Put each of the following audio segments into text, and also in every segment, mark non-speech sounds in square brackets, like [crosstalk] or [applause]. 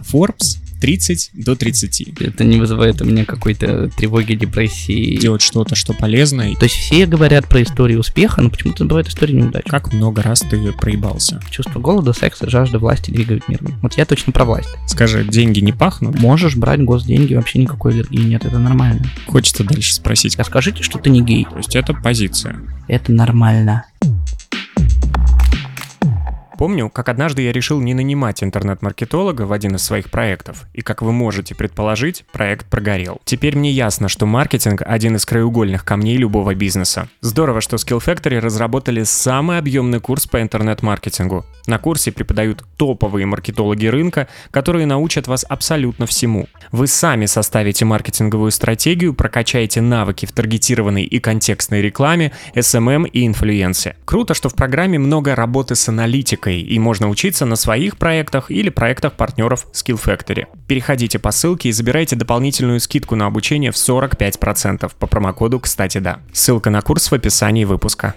Forbes 30 до 30. Это не вызывает у меня какой-то тревоги, депрессии. Делать что-то, что полезно. То есть все говорят про историю успеха, но почему-то бывает история неудачи. Как много раз ты проебался? Чувство голода, секса, жажда власти двигают миром. Вот я точно про власть. Скажи, деньги не пахнут? Можешь брать госденьги, вообще никакой аллергии нет, это нормально. Хочется дальше спросить. А скажите, что ты не гей. То есть это позиция. Это нормально. Помню, как однажды я решил не нанимать интернет-маркетолога в один из своих проектов, и как вы можете предположить, проект прогорел. Теперь мне ясно, что маркетинг – один из краеугольных камней любого бизнеса. Здорово, что Skill Factory разработали самый объемный курс по интернет-маркетингу. На курсе преподают топовые маркетологи рынка, которые научат вас абсолютно всему. Вы сами составите маркетинговую стратегию, прокачаете навыки в таргетированной и контекстной рекламе, SMM и инфлюенсе. Круто, что в программе много работы с аналитикой, и можно учиться на своих проектах или проектах партнеров Skill Factory. Переходите по ссылке и забирайте дополнительную скидку на обучение в 45% по промокоду «Кстати да». Ссылка на курс в описании выпуска.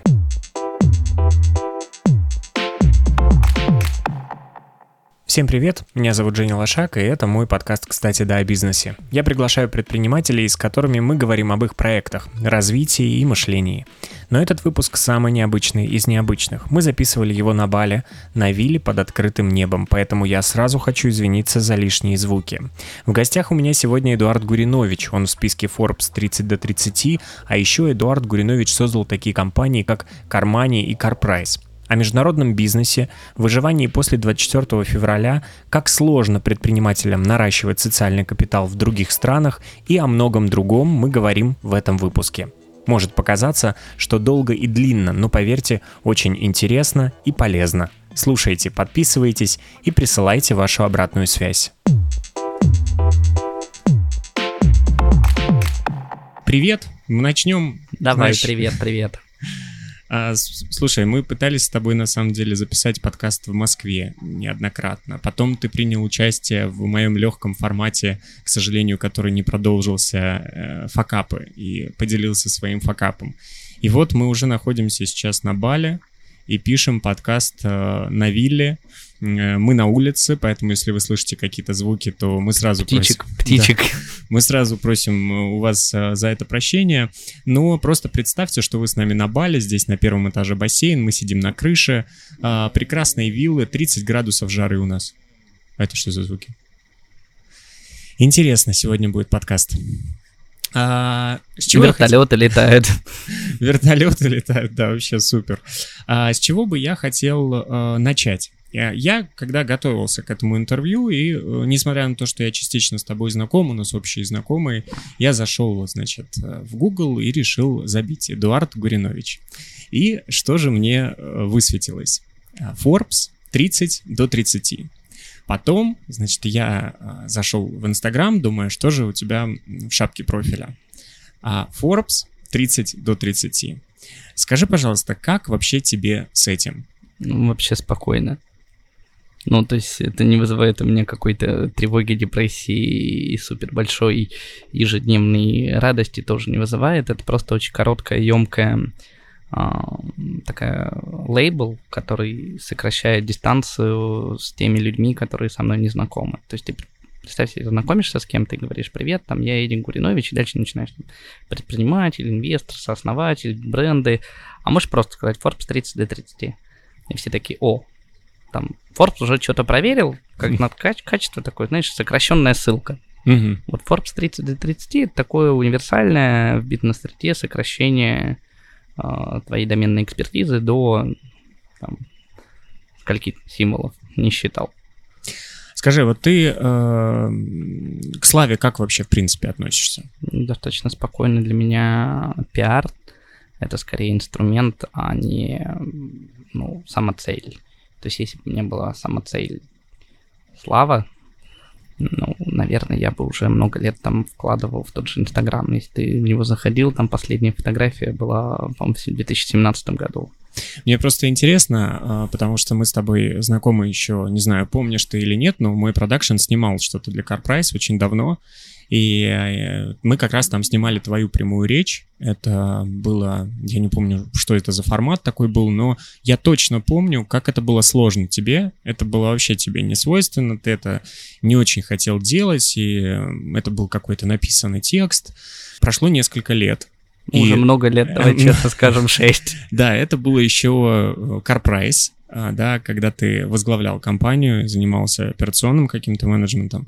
Всем привет, меня зовут Женя Лошак, и это мой подкаст «Кстати, да, о бизнесе». Я приглашаю предпринимателей, с которыми мы говорим об их проектах, развитии и мышлении. Но этот выпуск самый необычный из необычных. Мы записывали его на Бале, на вилле под открытым небом, поэтому я сразу хочу извиниться за лишние звуки. В гостях у меня сегодня Эдуард Гуринович, он в списке Forbes 30 до 30, а еще Эдуард Гуринович создал такие компании, как Кармани и Карпрайс о международном бизнесе, выживании после 24 февраля, как сложно предпринимателям наращивать социальный капитал в других странах и о многом другом мы говорим в этом выпуске. Может показаться, что долго и длинно, но поверьте, очень интересно и полезно. Слушайте, подписывайтесь и присылайте вашу обратную связь. Привет, мы начнем. Давай, знаешь, привет, привет. А, слушай, мы пытались с тобой на самом деле записать подкаст в Москве неоднократно. Потом ты принял участие в моем легком формате, к сожалению, который не продолжился, э, факапы, и поделился своим факапом. И вот мы уже находимся сейчас на Бале и пишем подкаст э, на вилле. Э, мы на улице, поэтому если вы слышите какие-то звуки, то мы сразу птичек, просим... Птичек, да, [laughs] Мы сразу просим э, у вас э, за это прощение. Но просто представьте, что вы с нами на Бали, здесь на первом этаже бассейн, мы сидим на крыше, прекрасные виллы, 30 градусов жары у нас. А это что за звуки? Интересно сегодня будет подкаст. А, с чего Вертолеты летают. [laughs] Вертолеты летают, да, вообще супер. А, с чего бы я хотел а, начать? Я, когда готовился к этому интервью, и э, несмотря на то, что я частично с тобой знаком, у нас общие знакомые, я зашел, значит, э, в Google и решил забить Эдуард Гуринович. И что же мне э, высветилось? Forbes 30 до 30. Потом, значит, я зашел в Инстаграм, думаю, что же у тебя в шапке профиля. А Forbes 30 до 30. Скажи, пожалуйста, как вообще тебе с этим? Ну, вообще спокойно. Ну, то есть это не вызывает у меня какой-то тревоги, депрессии и супер большой ежедневной радости тоже не вызывает. Это просто очень короткая, емкая а, такая лейбл, который сокращает дистанцию с теми людьми, которые со мной не знакомы. То есть ты представь себе, знакомишься с кем-то и говоришь, привет, там я Эдин Гуринович, и дальше начинаешь предприниматель, инвестор, сооснователь, бренды, а можешь просто сказать Forbes 30 до 30. И все такие, о, там Forbes уже что-то проверил, как каче- качество такое, знаешь, сокращенная ссылка. Угу. Вот Forbes 30 до 30 это такое универсальное в бизнес-среде сокращение э, твоей доменной экспертизы до там, скольки символов, не считал. Скажи, вот ты э, к славе как вообще в принципе относишься? Достаточно спокойно для меня пиар это скорее инструмент, а не ну, самоцель. То есть, если бы у была самоцель слава, ну, наверное, я бы уже много лет там вкладывал в тот же Инстаграм. Если ты в него заходил, там последняя фотография была, по-моему, в 2017 году. Мне просто интересно, а, потому что мы с тобой знакомы еще, не знаю, помнишь ты или нет, но мой продакшн снимал что-то для CarPrice очень давно, и э, мы как раз там снимали твою прямую речь. Это было, я не помню, что это за формат такой был, но я точно помню, как это было сложно тебе. Это было вообще тебе не свойственно, ты это не очень хотел делать, и э, это был какой-то написанный текст. Прошло несколько лет, уже и... много лет, давай [laughs] честно скажем, 6. Да, это было еще э, CarPrice, а, да, когда ты возглавлял компанию, занимался операционным каким-то менеджментом.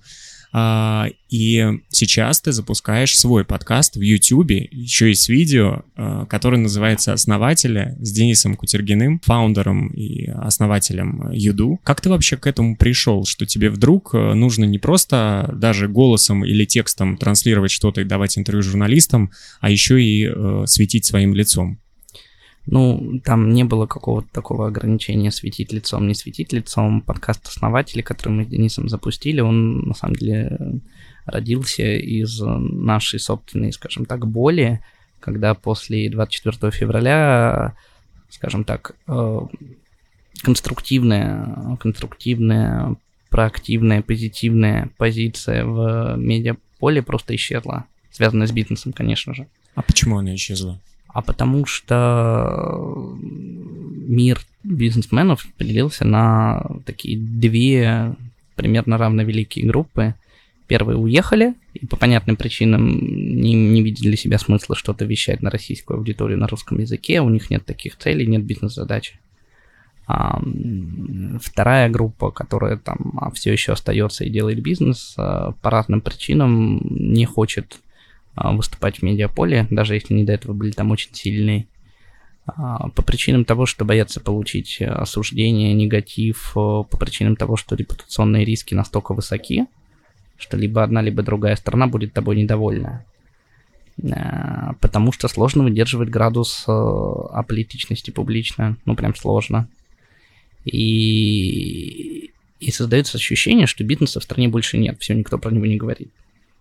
А, и сейчас ты запускаешь свой подкаст в YouTube, еще с видео, а, который называется «Основатели» с Денисом Кутергиным, фаундером и основателем Юду. Как ты вообще к этому пришел, что тебе вдруг э, нужно не просто даже голосом или текстом транслировать что-то и давать интервью журналистам, а еще и э, светить своим лицом? Ну, там не было какого-то такого ограничения светить лицом, не светить лицом. Подкаст «Основатели», который мы с Денисом запустили, он, на самом деле, родился из нашей собственной, скажем так, боли, когда после 24 февраля, скажем так, э, конструктивная, конструктивная, проактивная, позитивная позиция в медиаполе просто исчезла, связанная с бизнесом, конечно же. А почему она исчезла? А потому что мир бизнесменов поделился на такие две примерно равновеликие группы. Первые уехали, и по понятным причинам не, не видели себя смысла что-то вещать на российскую аудиторию на русском языке, у них нет таких целей, нет бизнес-задач. А, вторая группа, которая там все еще остается и делает бизнес, а, по разным причинам не хочет выступать в медиаполе, даже если не до этого были там очень сильные. А, по причинам того, что боятся получить осуждение, негатив, по причинам того, что репутационные риски настолько высоки, что либо одна, либо другая сторона будет тобой недовольна. А, потому что сложно выдерживать градус аполитичности публично. Ну, прям сложно. И, и создается ощущение, что бизнеса в стране больше нет. Все, никто про него не говорит.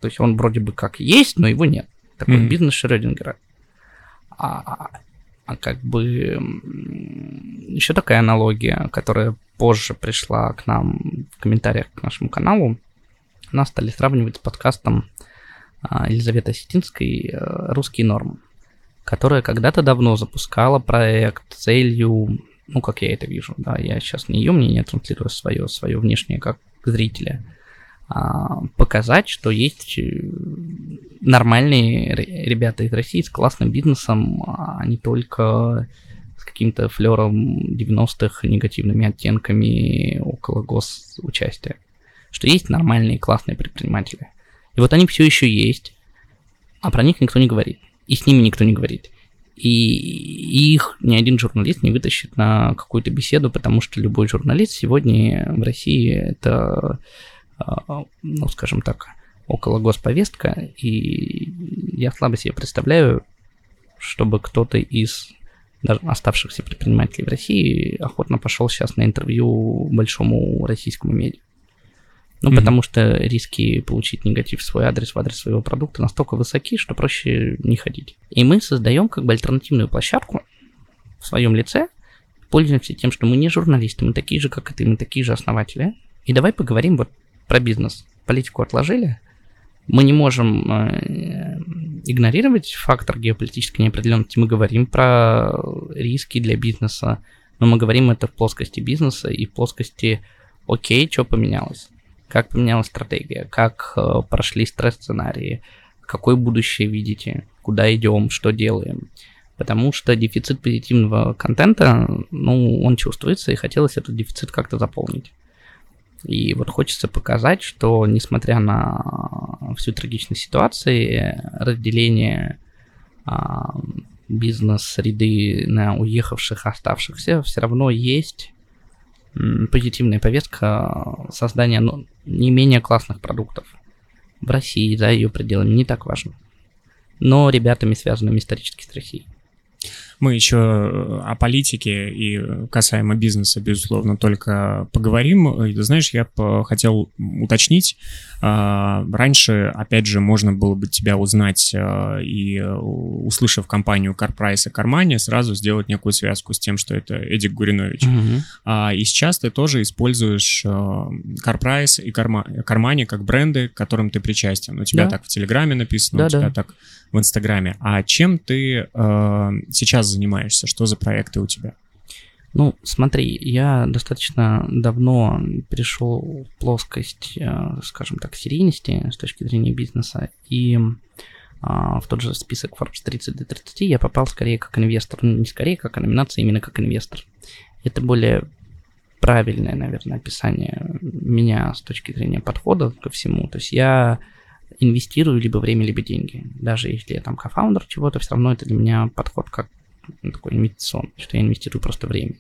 То есть он вроде бы как есть, но его нет. Такой mm-hmm. бизнес Шрёдингера. А, а как бы еще такая аналогия, которая позже пришла к нам в комментариях к нашему каналу, нас стали сравнивать с подкастом а, Елизаветы Осетинской э, «Русский норм», которая когда-то давно запускала проект с целью, ну, как я это вижу, да, я сейчас не ее мнение транслирую, свое, свое внешнее как зрителя, а, показать, что есть э, нормальные ребята из России с классным бизнесом, а не только с каким-то флером 90-х, негативными оттенками около госучастия. Что есть нормальные классные предприниматели. И вот они все еще есть, а про них никто не говорит. И с ними никто не говорит. И их ни один журналист не вытащит на какую-то беседу, потому что любой журналист сегодня в России это а, ну, скажем так, около госповестка, и я слабо себе представляю, чтобы кто-то из даже оставшихся предпринимателей в России охотно пошел сейчас на интервью большому российскому медиа. Ну, mm-hmm. потому что риски получить негатив в свой адрес, в адрес своего продукта настолько высоки, что проще не ходить. И мы создаем как бы альтернативную площадку в своем лице, пользуемся тем, что мы не журналисты, мы такие же, как и ты, мы такие же основатели. И давай поговорим вот про бизнес. Политику отложили. Мы не можем э, игнорировать фактор геополитической неопределенности. Мы говорим про риски для бизнеса, но мы говорим это в плоскости бизнеса и в плоскости окей, что поменялось, как поменялась стратегия, как э, прошли стресс-сценарии, какое будущее видите, куда идем, что делаем. Потому что дефицит позитивного контента, ну, он чувствуется, и хотелось этот дефицит как-то заполнить. И вот хочется показать, что несмотря на всю трагичность ситуации, разделение а, бизнес-среды на уехавших, оставшихся, все равно есть позитивная повестка создания ну, не менее классных продуктов. В России, за ее пределами, не так важно. Но ребятами, связанными исторически с Россией. Мы еще э, о политике и касаемо бизнеса, безусловно, только поговорим. И, знаешь, я хотел уточнить. А, раньше, опять же, можно было бы тебя узнать э, и, услышав компанию CarPrice и Кармани, сразу сделать некую связку с тем, что это Эдик Гуринович. Mm-hmm. И сейчас ты тоже используешь CarPrice и Кармани как бренды, к которым ты причастен. У тебя да. так в Телеграме написано, да, у тебя да. так в Инстаграме. А чем ты э, сейчас занимаешься? Что за проекты у тебя? Ну, смотри, я достаточно давно перешел в плоскость, э, скажем так, серийности с точки зрения бизнеса, и а, в тот же список Forbes 30 до 30 я попал скорее как инвестор. Ну, не скорее как а номинация, именно как инвестор. Это более правильное, наверное, описание меня с точки зрения подхода ко всему. То есть я инвестирую либо время, либо деньги. Даже если я там кофаундер чего-то, все равно это для меня подход как такой инвестиционный, что я инвестирую просто время.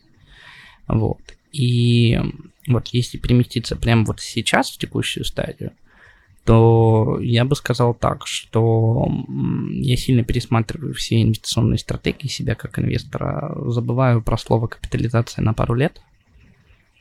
Вот. И вот если переместиться прямо вот сейчас в текущую стадию, то я бы сказал так, что я сильно пересматриваю все инвестиционные стратегии себя как инвестора, забываю про слово капитализация на пару лет –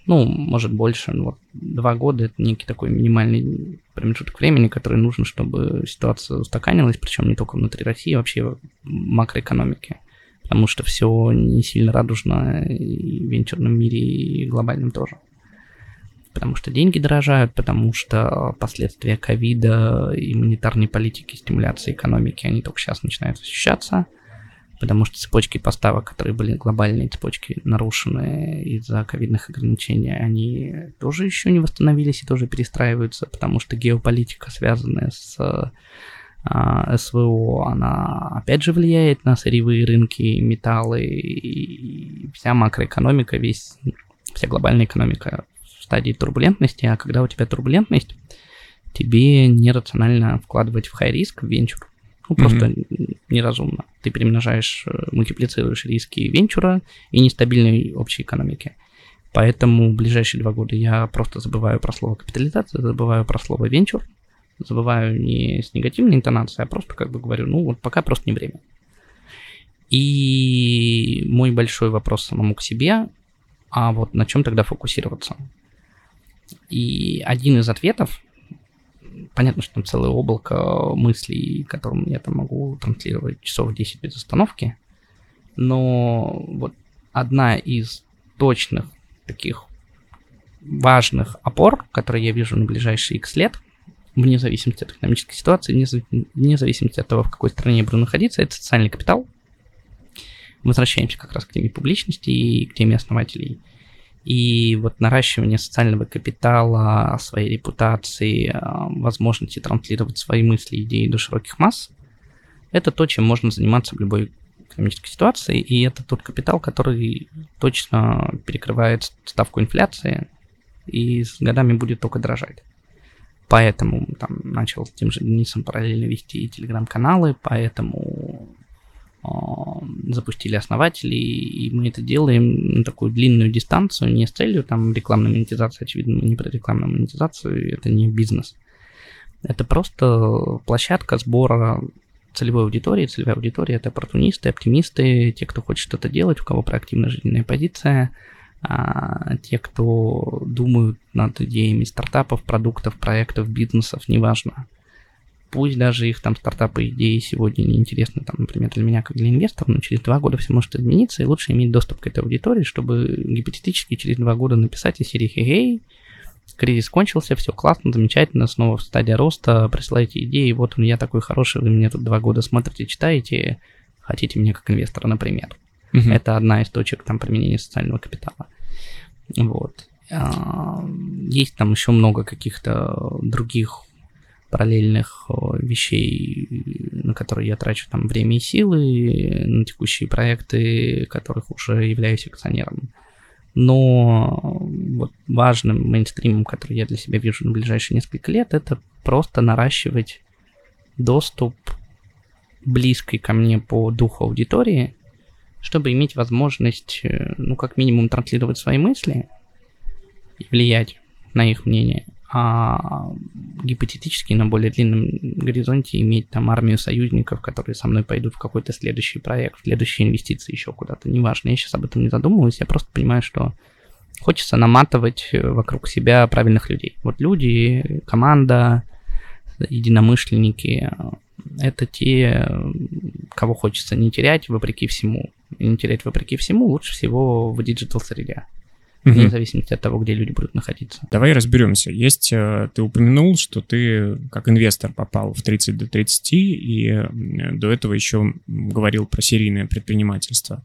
ну, может больше, ну, вот два года это некий такой минимальный промежуток времени, который нужен, чтобы ситуация устаканилась, причем не только внутри России, а вообще в макроэкономике. Потому что все не сильно радужно и в венчурном мире, и глобальном тоже. Потому что деньги дорожают, потому что последствия ковида и монетарной политики, стимуляции экономики, они только сейчас начинают ощущаться – потому что цепочки поставок, которые были глобальные цепочки, нарушены из-за ковидных ограничений, они тоже еще не восстановились и тоже перестраиваются, потому что геополитика, связанная с а, СВО, она опять же влияет на сырьевые рынки, металлы и вся макроэкономика, весь, вся глобальная экономика в стадии турбулентности, а когда у тебя турбулентность, тебе нерационально вкладывать в хай-риск, в венчур, ну, просто mm-hmm. неразумно. Ты перемножаешь, э, мультиплицируешь риски венчура и нестабильной общей экономики. Поэтому в ближайшие два года я просто забываю про слово капитализация, забываю про слово венчур, забываю не с негативной интонацией, а просто как бы говорю, ну вот пока просто не время. И мой большой вопрос самому к себе, а вот на чем тогда фокусироваться? И один из ответов, понятно, что там целое облако мыслей, которым я там могу транслировать часов 10 без остановки, но вот одна из точных таких важных опор, которые я вижу на ближайшие X лет, вне зависимости от экономической ситуации, вне зависимости от того, в какой стране я буду находиться, это социальный капитал. Возвращаемся как раз к теме публичности и к теме основателей – и вот наращивание социального капитала, своей репутации, а, возможности транслировать свои мысли, идеи до широких масс, это то, чем можно заниматься в любой экономической ситуации, и это тот капитал, который точно перекрывает ставку инфляции и с годами будет только дорожать. Поэтому там начал с тем же Денисом параллельно вести и телеграм-каналы, поэтому запустили основатели, и мы это делаем на такую длинную дистанцию, не с целью там рекламной монетизации, очевидно, мы не про рекламную монетизацию, это не бизнес. Это просто площадка сбора целевой аудитории. Целевая аудитория – это оппортунисты, оптимисты, те, кто хочет что-то делать, у кого проактивная жизненная позиция, а те, кто думают над идеями стартапов, продуктов, проектов, бизнесов, неважно пусть даже их там стартапы идеи сегодня не интересны, там, например, для меня как для инвестора, но через два года все может измениться, и лучше иметь доступ к этой аудитории, чтобы гипотетически через два года написать из серии «Хей, кризис кончился, все классно, замечательно, снова в стадии роста, присылайте идеи, вот он, я такой хороший, вы меня тут два года смотрите, читаете, хотите меня как инвестора, например». Угу. Это одна из точек там применения социального капитала. Вот. А, есть там еще много каких-то других параллельных вещей, на которые я трачу там время и силы, на текущие проекты, которых уже являюсь акционером. Но вот важным мейнстримом, который я для себя вижу на ближайшие несколько лет, это просто наращивать доступ близкой ко мне по духу аудитории, чтобы иметь возможность, э, ну, как минимум, транслировать свои мысли и влиять на их мнение, а гипотетически на более длинном горизонте иметь там армию союзников, которые со мной пойдут в какой-то следующий проект, в следующие инвестиции еще куда-то. Неважно, я сейчас об этом не задумываюсь, я просто понимаю, что хочется наматывать вокруг себя правильных людей. Вот люди, команда, единомышленники, это те, кого хочется не терять вопреки всему. И не терять вопреки всему лучше всего в digital среде угу. вне зависимости от того, где люди будут находиться. Давай разберемся. Есть, э, ты упомянул, что ты как инвестор попал в 30 до 30, и до этого еще говорил про серийное предпринимательство.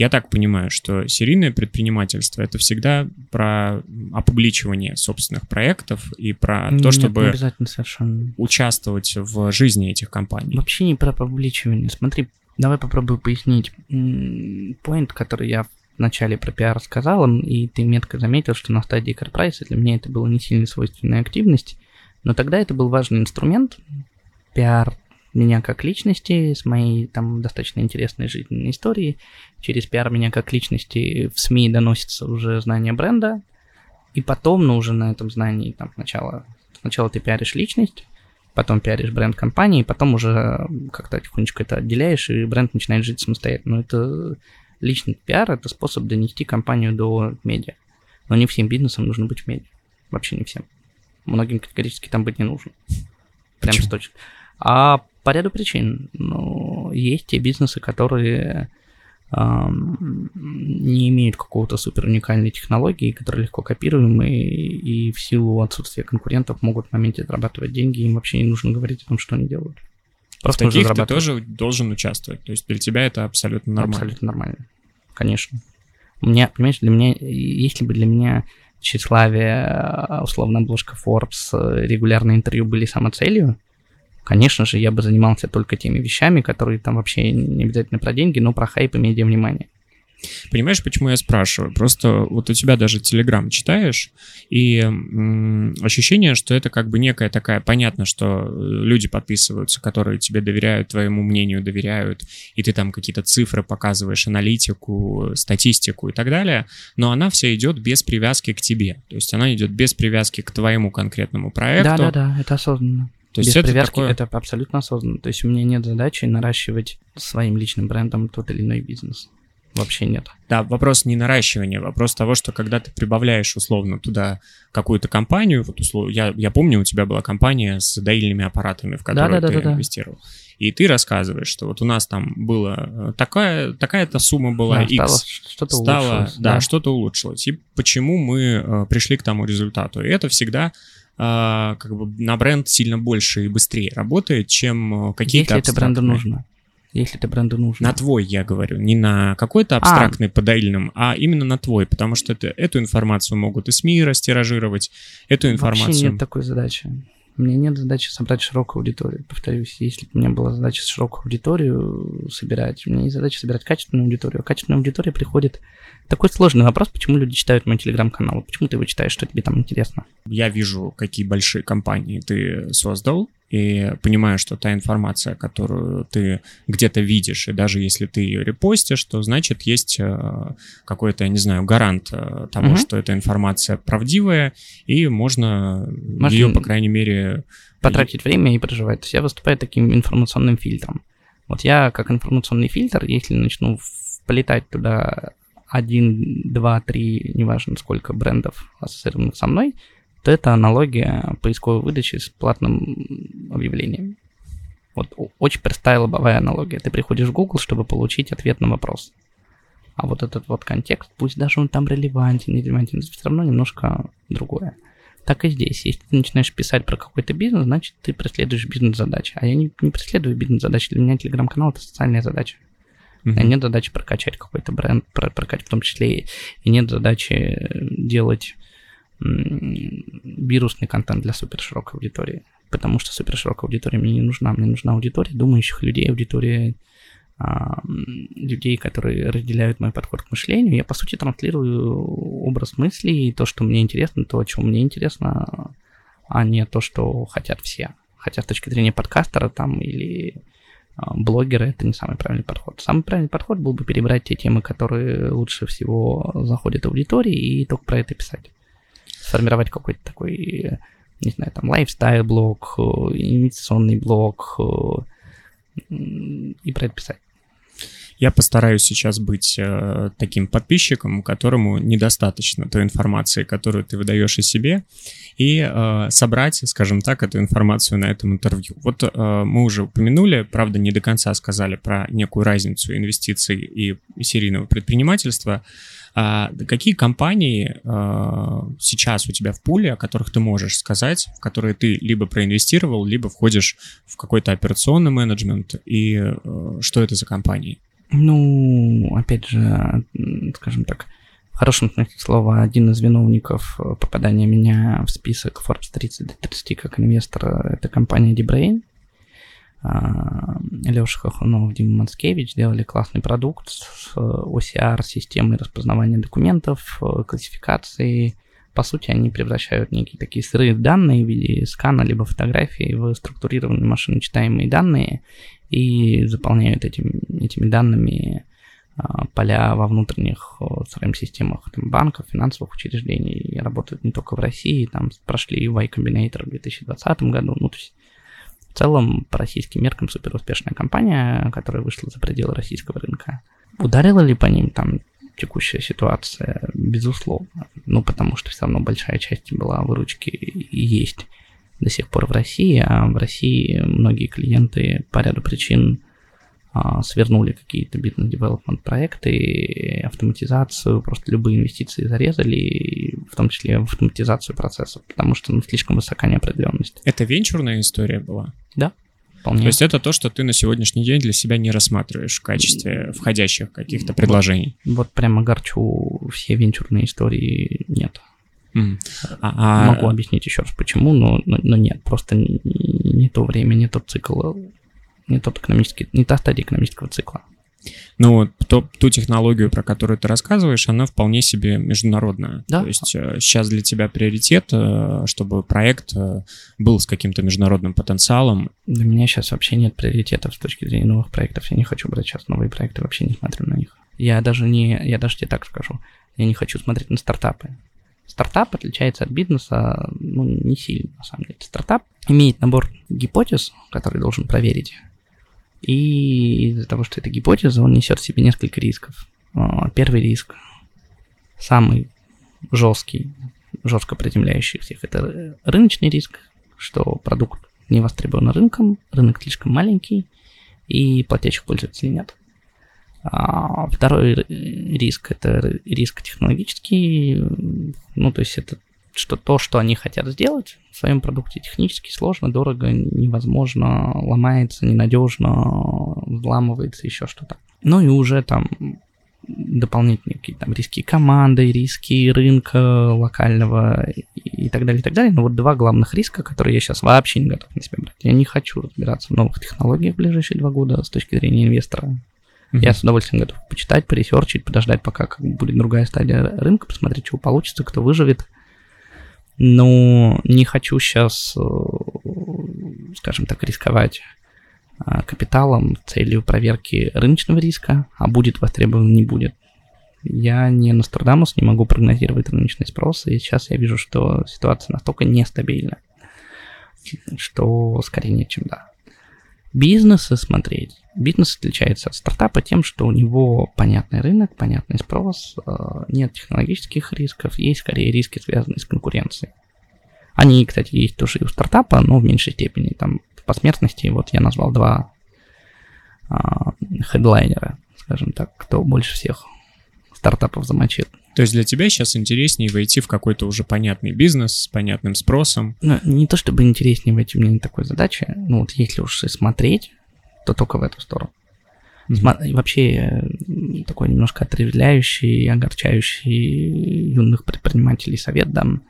Я так понимаю, что серийное предпринимательство это всегда про опубличивание собственных проектов и про Нет, то, чтобы обязательно совершенно. участвовать в жизни этих компаний. Вообще не про опубличивание. Смотри, давай попробую пояснить. Поинт, который я вначале про пиар рассказал, и ты метко заметил, что на стадии корпорации для меня это было не сильно свойственная активность, но тогда это был важный инструмент, пиар меня как личности, с моей там достаточно интересной жизненной историей. Через пиар меня как личности в СМИ доносится уже знание бренда, и потом, ну, уже на этом знании, там, сначала, сначала ты пиаришь личность, потом пиаришь бренд компании, потом уже как-то тихонечко это отделяешь, и бренд начинает жить самостоятельно. Но это Личный пиар – это способ донести компанию до медиа. Но не всем бизнесам нужно быть в медиа. Вообще не всем. Многим категорически там быть не нужно. Прям Почему? точно. А по ряду причин. Ну, есть те бизнесы, которые не имеют какого-то супер уникальной технологии, которые легко копируемые, и, и в силу отсутствия конкурентов могут в моменте зарабатывать деньги, им вообще не нужно говорить о том, что они делают. Просто в таких ты тоже должен участвовать. То есть для тебя это абсолютно нормально. Абсолютно нормально. Конечно. У меня, понимаешь, для меня, если бы для меня тщеславие, условно, обложка Forbes, э, регулярные интервью были самоцелью, конечно же, я бы занимался только теми вещами, которые там вообще не обязательно про деньги, но про хайп и медиа внимание. Понимаешь, почему я спрашиваю? Просто вот у тебя даже Телеграм читаешь, и м, ощущение, что это как бы некая такая, понятно, что э, люди подписываются, которые тебе доверяют, твоему мнению доверяют, и ты там какие-то цифры показываешь, аналитику, статистику и так далее, но она вся идет без привязки к тебе. То есть она идет без привязки к твоему конкретному проекту. Да-да-да, это осознанно. То есть Без это привязки такое... это абсолютно осознанно. То есть у меня нет задачи наращивать своим личным брендом тот или иной бизнес вообще нет. Да, вопрос не наращивания, вопрос того, что когда ты прибавляешь условно туда какую-то компанию, вот условно, я, я помню, у тебя была компания с доильными аппаратами, в которую да, да, ты да, инвестировал. Да. И ты рассказываешь, что вот у нас там было э, такая, такая-то сумма была да, X, что-то стало, улучшилось. Да, да, что-то улучшилось. И почему мы э, пришли к тому результату? И это всегда как бы на бренд сильно больше и быстрее работает, чем какие-то Если это бренду нужно если это бренду нужно. На твой, я говорю, не на какой-то абстрактный а. подоильным, а именно на твой, потому что это, эту информацию могут и СМИ растиражировать, эту информацию... Вообще нет такой задачи. Меня нет задачи собрать широкую аудиторию. Повторюсь, если бы у меня была задача широкую аудиторию собирать, у меня есть задача собирать качественную аудиторию. А качественная аудитория приходит... Такой сложный вопрос, почему люди читают мой телеграм-канал. Почему ты его читаешь, что тебе там интересно? Я вижу, какие большие компании ты создал, и понимаю, что та информация, которую ты где-то видишь, и даже если ты ее репостишь, то значит есть э, какой-то, я не знаю, гарант э, того, угу. что эта информация правдивая, и можно, можно ее, по крайней мере... Потратить время и проживать. То есть я выступаю таким информационным фильтром. Вот я как информационный фильтр, если начну полетать туда один, два, три, неважно сколько брендов ассоциированных со мной, то это аналогия поисковой выдачи с платным объявлением. Вот очень простая лобовая аналогия. Ты приходишь в Google, чтобы получить ответ на вопрос. А вот этот вот контекст, пусть даже он там релевантен, не релевантен, все равно немножко другое. Так и здесь. Если ты начинаешь писать про какой-то бизнес, значит, ты преследуешь бизнес-задачи. А я не, не преследую бизнес-задачи. Для меня телеграм-канал — это социальная задача. Mm-hmm. Нет задачи прокачать какой-то бренд, прокачать в том числе, и нет задачи делать вирусный контент для суперширокой аудитории. Потому что суперширокая аудитория мне не нужна. Мне нужна аудитория думающих людей, аудитория а, людей, которые разделяют мой подход к мышлению. Я, по сути, транслирую образ мыслей, то, что мне интересно, то, о чем мне интересно, а не то, что хотят все. Хотя с точки зрения подкастера там или а, блогера это не самый правильный подход. Самый правильный подход был бы перебрать те темы, которые лучше всего заходят аудитории, и только про это писать сформировать какой-то такой не знаю, там, лайфстайл-блог, э, инвестиционный блог, э, и про писать. Я постараюсь сейчас быть э, таким подписчиком, которому недостаточно той информации, которую ты выдаешь о себе, и э, собрать, скажем так, эту информацию на этом интервью. Вот э, мы уже упомянули, правда, не до конца сказали про некую разницу инвестиций и серийного предпринимательства. А какие компании э, сейчас у тебя в пуле, о которых ты можешь сказать, в которые ты либо проинвестировал, либо входишь в какой-то операционный менеджмент, и э, что это за компании? Ну, опять же, скажем так, в хорошем смысле слова, один из виновников э, попадания меня в список Forbes 30 до 30 как инвестора, это компания DeBrain. А, Леша Хохунов, Дима Мацкевич делали классный продукт с OCR, системой распознавания документов, э, классификации. По сути, они превращают некие такие сырые данные в виде скана либо фотографии в структурированные машиночитаемые данные и заполняют этим, этими данными а, поля во внутренних CRM-системах там, банков, финансовых учреждений, работают не только в России, там прошли Y Combinator в 2020 году, ну, то есть в целом по российским меркам супер успешная компания, которая вышла за пределы российского рынка. Ударила ли по ним там текущая ситуация? Безусловно. Ну, потому что все равно большая часть была выручки и есть до сих пор в России, а в России многие клиенты по ряду причин свернули какие-то бизнес-девелопмент проекты, автоматизацию, просто любые инвестиции зарезали, в том числе в автоматизацию процессов, потому что ну, слишком высока неопределенность. Это венчурная история была? Да. Вполне. То есть это то, что ты на сегодняшний день для себя не рассматриваешь в качестве входящих каких-то предложений? Вот, вот прямо горчу, все венчурные истории нет. Mm. А, Могу объяснить еще раз, почему, но, но, но нет, просто не, не то время, не тот цикл, не тот экономический, не та стадия экономического цикла. Ну, то, ту технологию, про которую ты рассказываешь, она вполне себе международная. Да. То есть э, сейчас для тебя приоритет, э, чтобы проект э, был с каким-то международным потенциалом. Для меня сейчас вообще нет приоритетов с точки зрения новых проектов. Я не хочу брать сейчас новые проекты, вообще не смотрю на них. Я даже не, я даже тебе так скажу, я не хочу смотреть на стартапы. Стартап отличается от бизнеса ну, не сильно, на самом деле. Стартап имеет набор гипотез, который должен проверить. И из-за того, что это гипотеза, он несет в себе несколько рисков. Первый риск, самый жесткий, жестко приземляющий всех, это рыночный риск, что продукт не востребован рынком, рынок слишком маленький, и платящих пользователей нет. А второй риск – это риск технологический, ну, то есть это что то, что они хотят сделать в своем продукте, технически сложно, дорого, невозможно, ломается, ненадежно, взламывается, еще что-то. Ну и уже там дополнительные какие-то там риски команды, риски рынка локального и так далее, и так далее. Но вот два главных риска, которые я сейчас вообще не готов на себя брать. Я не хочу разбираться в новых технологиях в ближайшие два года с точки зрения инвестора. Mm-hmm. Я с удовольствием готов почитать, поресерчить, подождать, пока как будет другая стадия рынка, посмотреть, что получится, кто выживет. Но не хочу сейчас, э, скажем так, рисковать э, капиталом целью проверки рыночного риска, а будет востребован, не будет. Я не Нострадамус, не могу прогнозировать рыночный спрос, и сейчас я вижу, что ситуация настолько нестабильна, что скорее нет, чем да бизнесы смотреть. Бизнес отличается от стартапа тем, что у него понятный рынок, понятный спрос, э, нет технологических рисков, есть скорее риски, связанные с конкуренцией. Они, кстати, есть тоже и у стартапа, но в меньшей степени. Там по смертности, вот я назвал два а, хедлайнера, скажем так, кто больше всех стартапов замочил. То есть для тебя сейчас интереснее войти в какой-то уже понятный бизнес с понятным спросом? Ну, не то чтобы интереснее войти, у меня нет такой задачи. Ну вот если уж смотреть, то только в эту сторону. Mm-hmm. Вообще э, такой немножко отрезвляющий, огорчающий юных предпринимателей совет дам.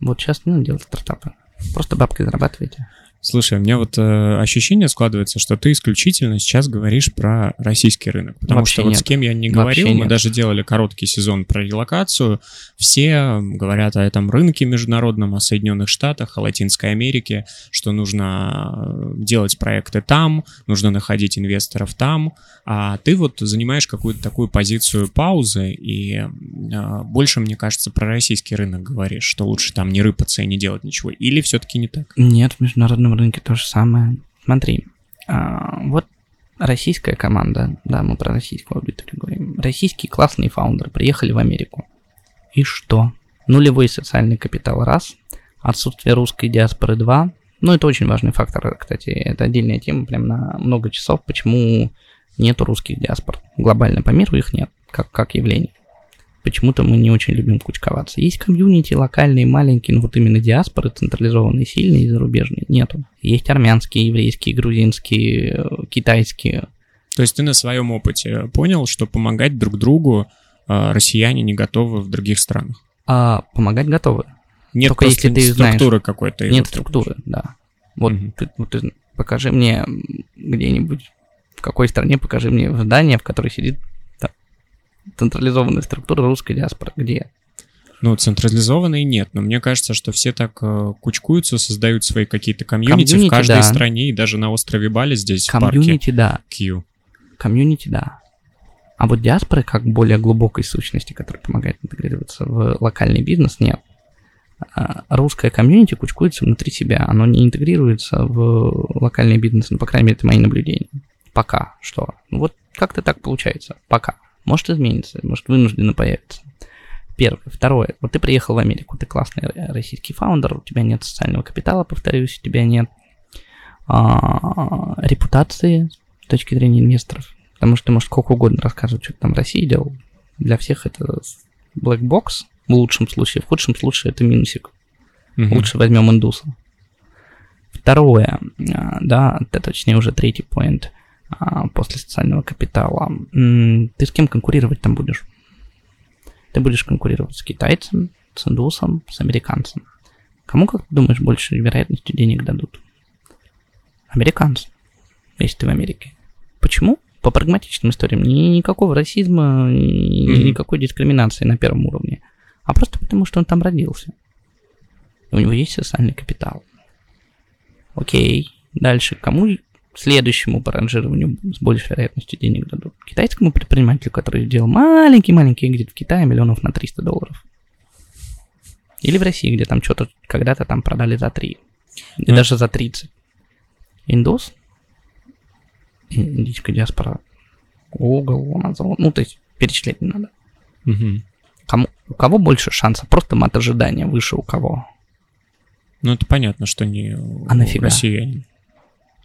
Вот сейчас не надо делать стартапы. Просто бабкой зарабатываете. Слушай, у меня вот э, ощущение складывается, что ты исключительно сейчас говоришь про российский рынок. Потому Вообще что вот нет. с кем я не говорил, Вообще мы нет. даже делали короткий сезон про релокацию. Все говорят о этом рынке международном, о Соединенных Штатах, о Латинской Америке, что нужно э, делать проекты там, нужно находить инвесторов там. А ты вот занимаешь какую-то такую позицию паузы и э, больше, мне кажется, про российский рынок говоришь, что лучше там не рыпаться и не делать ничего. Или все-таки не так? Нет, в международном рынке то же самое. Смотри, а, вот российская команда, да, мы про российскую аудиторию говорим. Российские классные фаундеры приехали в Америку. И что? Нулевой социальный капитал раз, отсутствие русской диаспоры два. Ну, это очень важный фактор, кстати, это отдельная тема, прям на много часов, почему нету русских диаспор. Глобально по миру их нет, как, как явление. Почему-то мы не очень любим кучковаться. Есть комьюнити локальные, маленькие, но вот именно диаспоры централизованные, сильные и зарубежные нету. Есть армянские, еврейские, грузинские, китайские. То есть ты на своем опыте понял, что помогать друг другу э, россияне не готовы в других странах? А помогать готовы. Нет Только если ты структуры какой-то. Нет вот- структуры, да. Вот Мгм. ты, вот ты покажи мне где-нибудь, в какой стране, покажи мне здание, в которой сидит централизованная структура русской диаспоры. Где? Ну, централизованной нет, но мне кажется, что все так э, кучкуются, создают свои какие-то комьюнити, в Комьюнити, каждой да. стране, и даже на острове Бали здесь в парке Комьюнити, да. Угу. Комьюнити, да. А вот диаспоры, как более глубокой сущности, которая помогает интегрироваться в локальный бизнес, нет. А Русское комьюнити кучкуется внутри себя, оно не интегрируется в локальный бизнес, ну, по крайней мере, это мои наблюдения. Пока что. Ну, вот как-то так получается. Пока. Может изменится, может вынужденно появится. Первое. Второе. Вот ты приехал в Америку, ты классный российский фаундер, у тебя нет социального капитала, повторюсь, у тебя нет а, репутации с точки зрения инвесторов. Потому что ты можешь сколько угодно рассказывать, что ты там в России делал. Для всех это black box в лучшем случае. В худшем случае это минусик. Мгм. Лучше возьмем индуса. Второе, а, да, это точнее уже третий поинт после социального капитала. Ты с кем конкурировать там будешь? Ты будешь конкурировать с китайцем, с индусом, с американцем. Кому, как ты думаешь, больше вероятности денег дадут? Американцам, если ты в Америке. Почему? По прагматичным историям. Ни, никакого расизма, Мгм. никакой дискриминации на первом уровне. А просто потому, что он там родился. И у него есть социальный капитал. Окей. Дальше. Кому следующему по ранжированию с большей вероятностью денег дадут? Китайскому предпринимателю, который сделал маленький-маленький экзит в Китае миллионов на 300 долларов. Или в России, где там что-то когда-то там продали за 3. И Ну, даже за 30. Индус, индийская диаспора, Google, Amazon, ну, то есть перечислять не надо. Кому, у кого больше шансов? Просто мат ожидания выше у кого? Ну, это понятно, что не А нафига? россияне.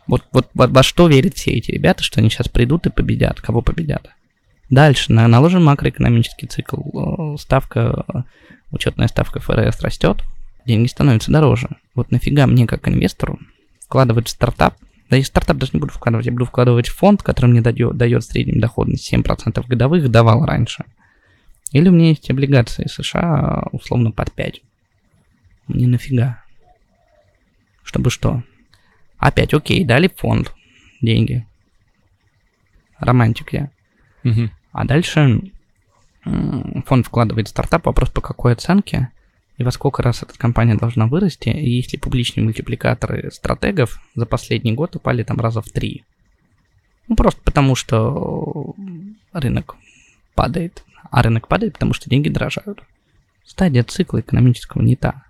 Вот, вот во, во что верят все эти ребята, что они сейчас придут и победят? Кого победят? Дальше на, наложен макроэкономический цикл. Ставка, учетная ставка ФРС растет, деньги становятся дороже. Вот нафига мне, как инвестору, вкладывать в стартап? Да и стартап даже не буду вкладывать, я буду вкладывать в фонд, который мне дает, дает в доходность 7% годовых, давал раньше. Или у меня есть облигации США, условно, под 5. Мне нафига? Чтобы что? Опять, окей, дали фонд деньги. Романтик я. Мгм. А дальше фонд вкладывает в стартап, вопрос по какой оценке и во сколько раз эта компания должна вырасти, и если публичные мультипликаторы стратегов за последний год упали там раза в три. Ну, просто потому что рынок падает. А рынок падает, потому что деньги дорожают. Стадия цикла экономического не та.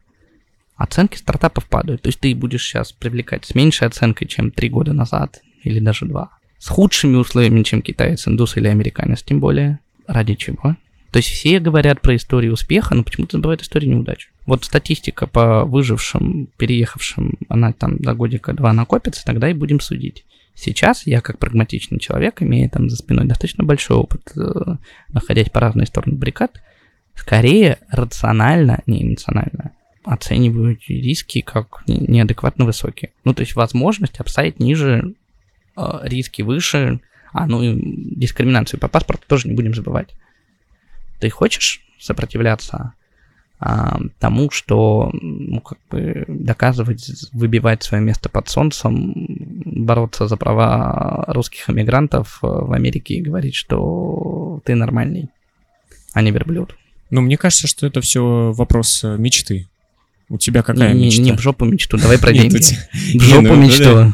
Оценки стартапов падают. То есть ты будешь сейчас привлекать с меньшей оценкой, чем три года назад, или даже два. С худшими условиями, чем китаец, индус или американец, тем более. Ради чего? То есть все говорят про историю успеха, но почему-то забывают историю неудач. Вот статистика по выжившим, переехавшим, она там за годика два накопится, тогда и будем судить. Сейчас я, как прагматичный человек, имея там за спиной достаточно большой опыт, э, находясь по разные стороны баррикад, скорее рационально, не эмоционально, оцениваю эти риски как не- неадекватно высокие. Ну, то есть возможность обставить ниже, э, риски выше, а ну и дискриминацию по паспорту тоже не будем забывать. Ты хочешь сопротивляться а, тому, что ну, как бы доказывать, выбивать свое место под солнцем, бороться за права русских эмигрантов в Америке и говорить, что ты нормальный, а не верблюд. Ну, мне кажется, что это все вопрос э, мечты. У тебя какая не, мечта? Не, в жопу мечту, давай про деньги. В Не, жопу ну, мечту. М-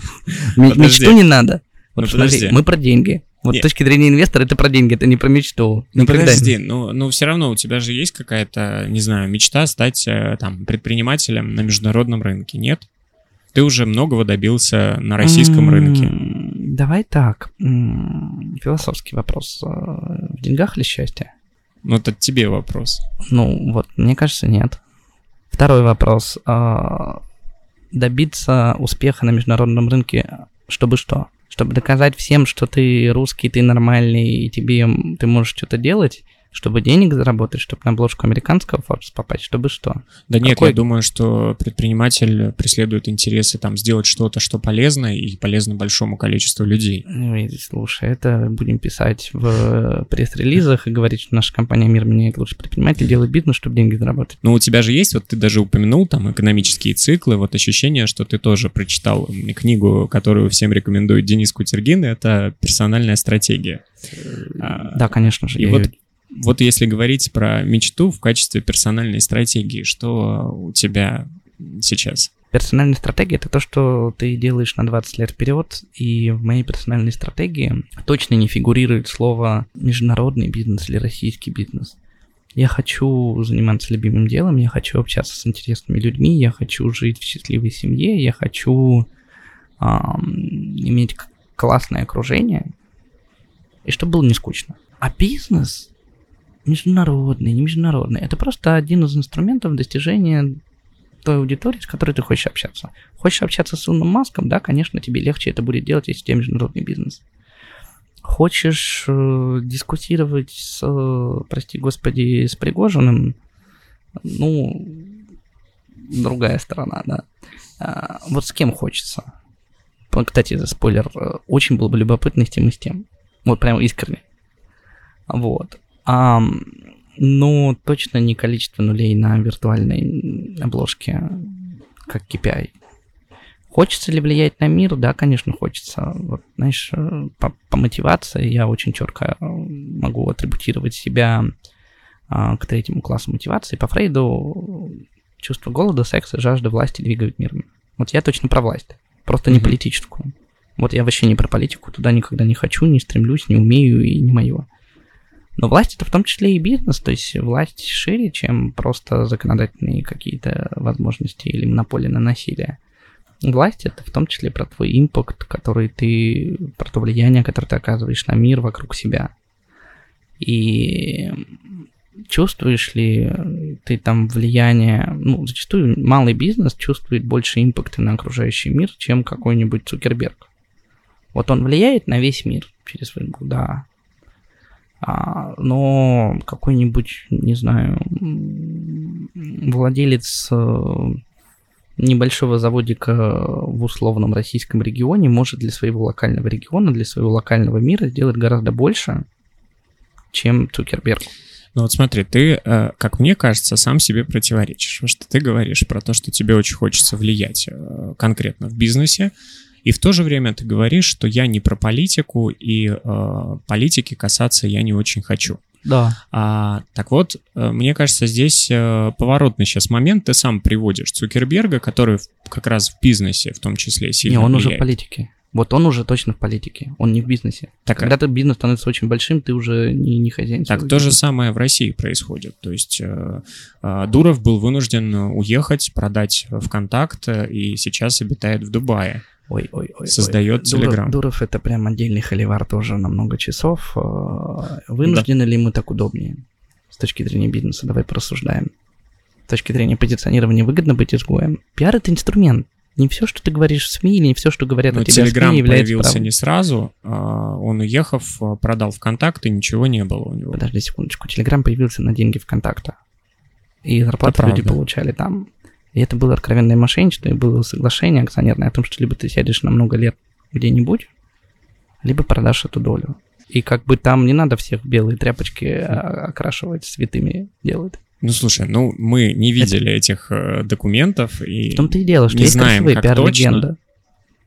Подожди. Мечту не надо. Ну, Вот смотри, подожди. мы про деньги. Вот Нет. с точки зрения инвестора это про деньги, это не про мечту. Ну Никогда подожди, ну, ну все равно у тебя же есть какая-то, не знаю, мечта стать э, там предпринимателем на международном рынке, нет? Ты уже многого добился на российском М, рынке. Давай так. Философский вопрос. Э, В деньгах ли счастье? Ну это тебе вопрос. Ну, вот, мне кажется, нет. Второй вопрос. А, Добиться успеха на международном рынке, чтобы что? Чтобы доказать всем, что ты русский, ты нормальный, и тебе ты можешь что-то делать, чтобы денег заработать, чтобы на обложку американского Forbes попасть, чтобы что? Да нет, Какой- я думаю, что предприниматель преследует интересы там сделать что-то, что полезно и полезно большому количеству людей. Ну, и, слушай, это будем писать в пресс-релизах и говорить, что наша компания «Мир меняет лучший предприниматель», делает бизнес, чтобы деньги заработать. Но у тебя же есть, вот ты даже упомянул там экономические циклы, вот ощущение, что ты тоже прочитал книгу, которую всем рекомендует Денис Кутергин, это персональная стратегия. Да, конечно же. И вот, вот если говорить про мечту в качестве персональной стратегии, что у тебя сейчас? Персональная стратегия это то, что ты делаешь на 20 лет вперед, и в моей персональной стратегии точно не фигурирует слово международный бизнес или российский бизнес. Я хочу заниматься любимым делом, я хочу общаться с интересными людьми, я хочу жить в счастливой семье, я хочу ам, иметь классное окружение, и чтобы было не скучно. А бизнес международный, не международный, это просто один из инструментов достижения той аудитории, с которой ты хочешь общаться. Хочешь общаться с Илоном Маском, да, конечно, тебе легче это будет делать, если у тебя международный бизнес. Хочешь э, дискутировать с, э, прости господи, с Пригожиным, ну, другая сторона, да. А, вот с кем хочется? Кстати, за спойлер, э, очень было бы любопытно с тем и с тем. Вот прям искренне. Вот. Ам, ну, точно не количество нулей на виртуальной обложке, как KPI. Хочется ли влиять на мир? Да, конечно, хочется. Вот, знаешь, э, по, по мотивации я очень четко э, могу атрибутировать себя а, к третьему классу мотивации. По Фрейду чувство голода, секса, жажда власти двигают миром. Вот я точно про власть, просто не Мгм. политическую. Вот я вообще не про политику, туда никогда не хочу, не стремлюсь, не умею и не мое. Но власть это в том числе и бизнес, то есть власть шире, чем просто законодательные какие-то возможности или монополии на насилие. Власть это в том числе про твой импакт, который ты, про то влияние, которое ты оказываешь на мир вокруг себя. И чувствуешь ли ты там влияние, ну, зачастую малый бизнес чувствует больше импакта на окружающий мир, чем какой-нибудь Цукерберг. Вот он влияет на весь мир через Facebook, да. А, но какой-нибудь, не знаю, владелец э, небольшого заводика в условном российском регионе может для своего локального региона, для своего локального мира сделать гораздо больше, чем Цукерберг. Ну вот смотри, ты, э, как мне кажется, сам себе противоречишь. Потому что ты говоришь про то, что тебе очень хочется влиять э, конкретно в бизнесе, и в то же время ты говоришь, что я не про политику, и э, политики касаться я не очень хочу. Да. А, так вот, э, мне кажется, здесь э, поворотный сейчас момент. Ты сам приводишь Цукерберга, который в- как раз в бизнесе в том числе Не, сильно он уже в влияет. политике. Вот он уже точно в политике, он не в бизнесе. Так, Когда ты бизнес становится очень большим, ты уже не, не хозяин. Так то же самое в России происходит. То есть э, э, Дуров был вынужден уехать, продать ВКонтакт, э, и сейчас обитает в Дубае. Ой, ой, ой. создает ой. Дуров- Telegram. Дуров это прям отдельный холивар тоже на много часов. Э, Вынуждены ли мы так удобнее? С точки зрения бизнеса, давай порассуждаем. С точки зрения позиционирования выгодно быть изгоем. Пиар это инструмент. Не все, что ты говоришь в СМИ, или не все, что говорят Но о тебе в Телеграм СМИ, является появился правдой. не сразу. а Он, уехав, э, продал ВКонтакт, и ничего не было у него. Подожди секундочку. Телеграм появился на деньги ВКонтакта. И зарплату Это люди правда. получали там. И это было откровенное мошенничество, и было соглашение акционерное о том, что либо ты сядешь на много лет где-нибудь, либо продашь эту долю. И как бы там не надо всех в белые тряпочки а, окрашивать, цветыми делать. Ну, слушай, ну, мы не видели это... этих э, документов и В том-то и дело, что не есть знаем, красивая пиар-легенда.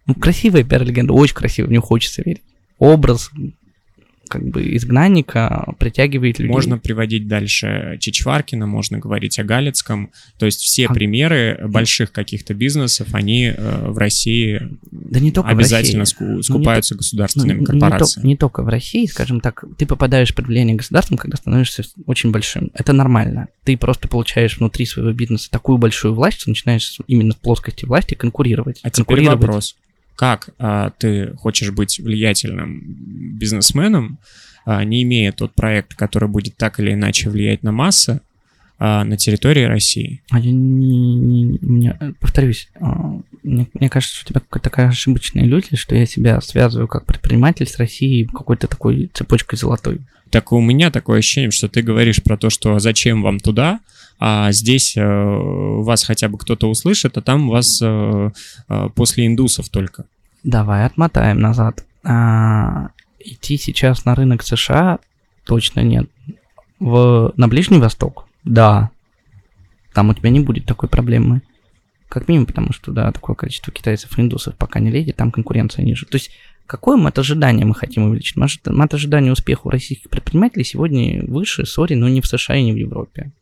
Ну, красивая пиар-легенда, очень красивая, в нее хочется верить. Образ как бы изгнанника притягивает людей. Можно приводить дальше Чичваркина, можно говорить о Галицком. То есть все А- примеры больших каких-то бизнесов, они э, в России Да не только в обязательно России. ску- скупаются Ну, государственными не, то- корпорациями. не только в России, скажем так, ты попадаешь под влияние государства, когда становишься очень большим. Это нормально. Ты просто получаешь внутри своего бизнеса такую большую власть, что начинаешь именно в плоскости власти конкурировать. А теперь конкурировать. вопрос. Как а, ты хочешь быть влиятельным бизнесменом, а, не имея тот проект, который будет так или иначе влиять на массы а, на территории России? А я не, не- мне- э, повторюсь, а, мне, мне кажется, что у тебя какая-то такая ошибочная иллюзия, что я себя связываю как предприниматель с Россией какой-то такой цепочкой золотой. Так у меня такое ощущение, что ты говоришь про то, что зачем вам туда, а здесь э, вас хотя бы кто-то услышит, а там вас э, э, после индусов только. Давай отмотаем назад. А, идти сейчас на рынок США точно нет. В, на Ближний Восток? Да. Там у тебя не будет такой проблемы. Как минимум, потому что, да, такое количество китайцев и индусов пока не лезет, там конкуренция ниже. То есть, какое мат-ожидание мы хотим увеличить? Мат- Мат-ожидание успеха у российских предпринимателей сегодня выше, сори, но не в США и не в Европе.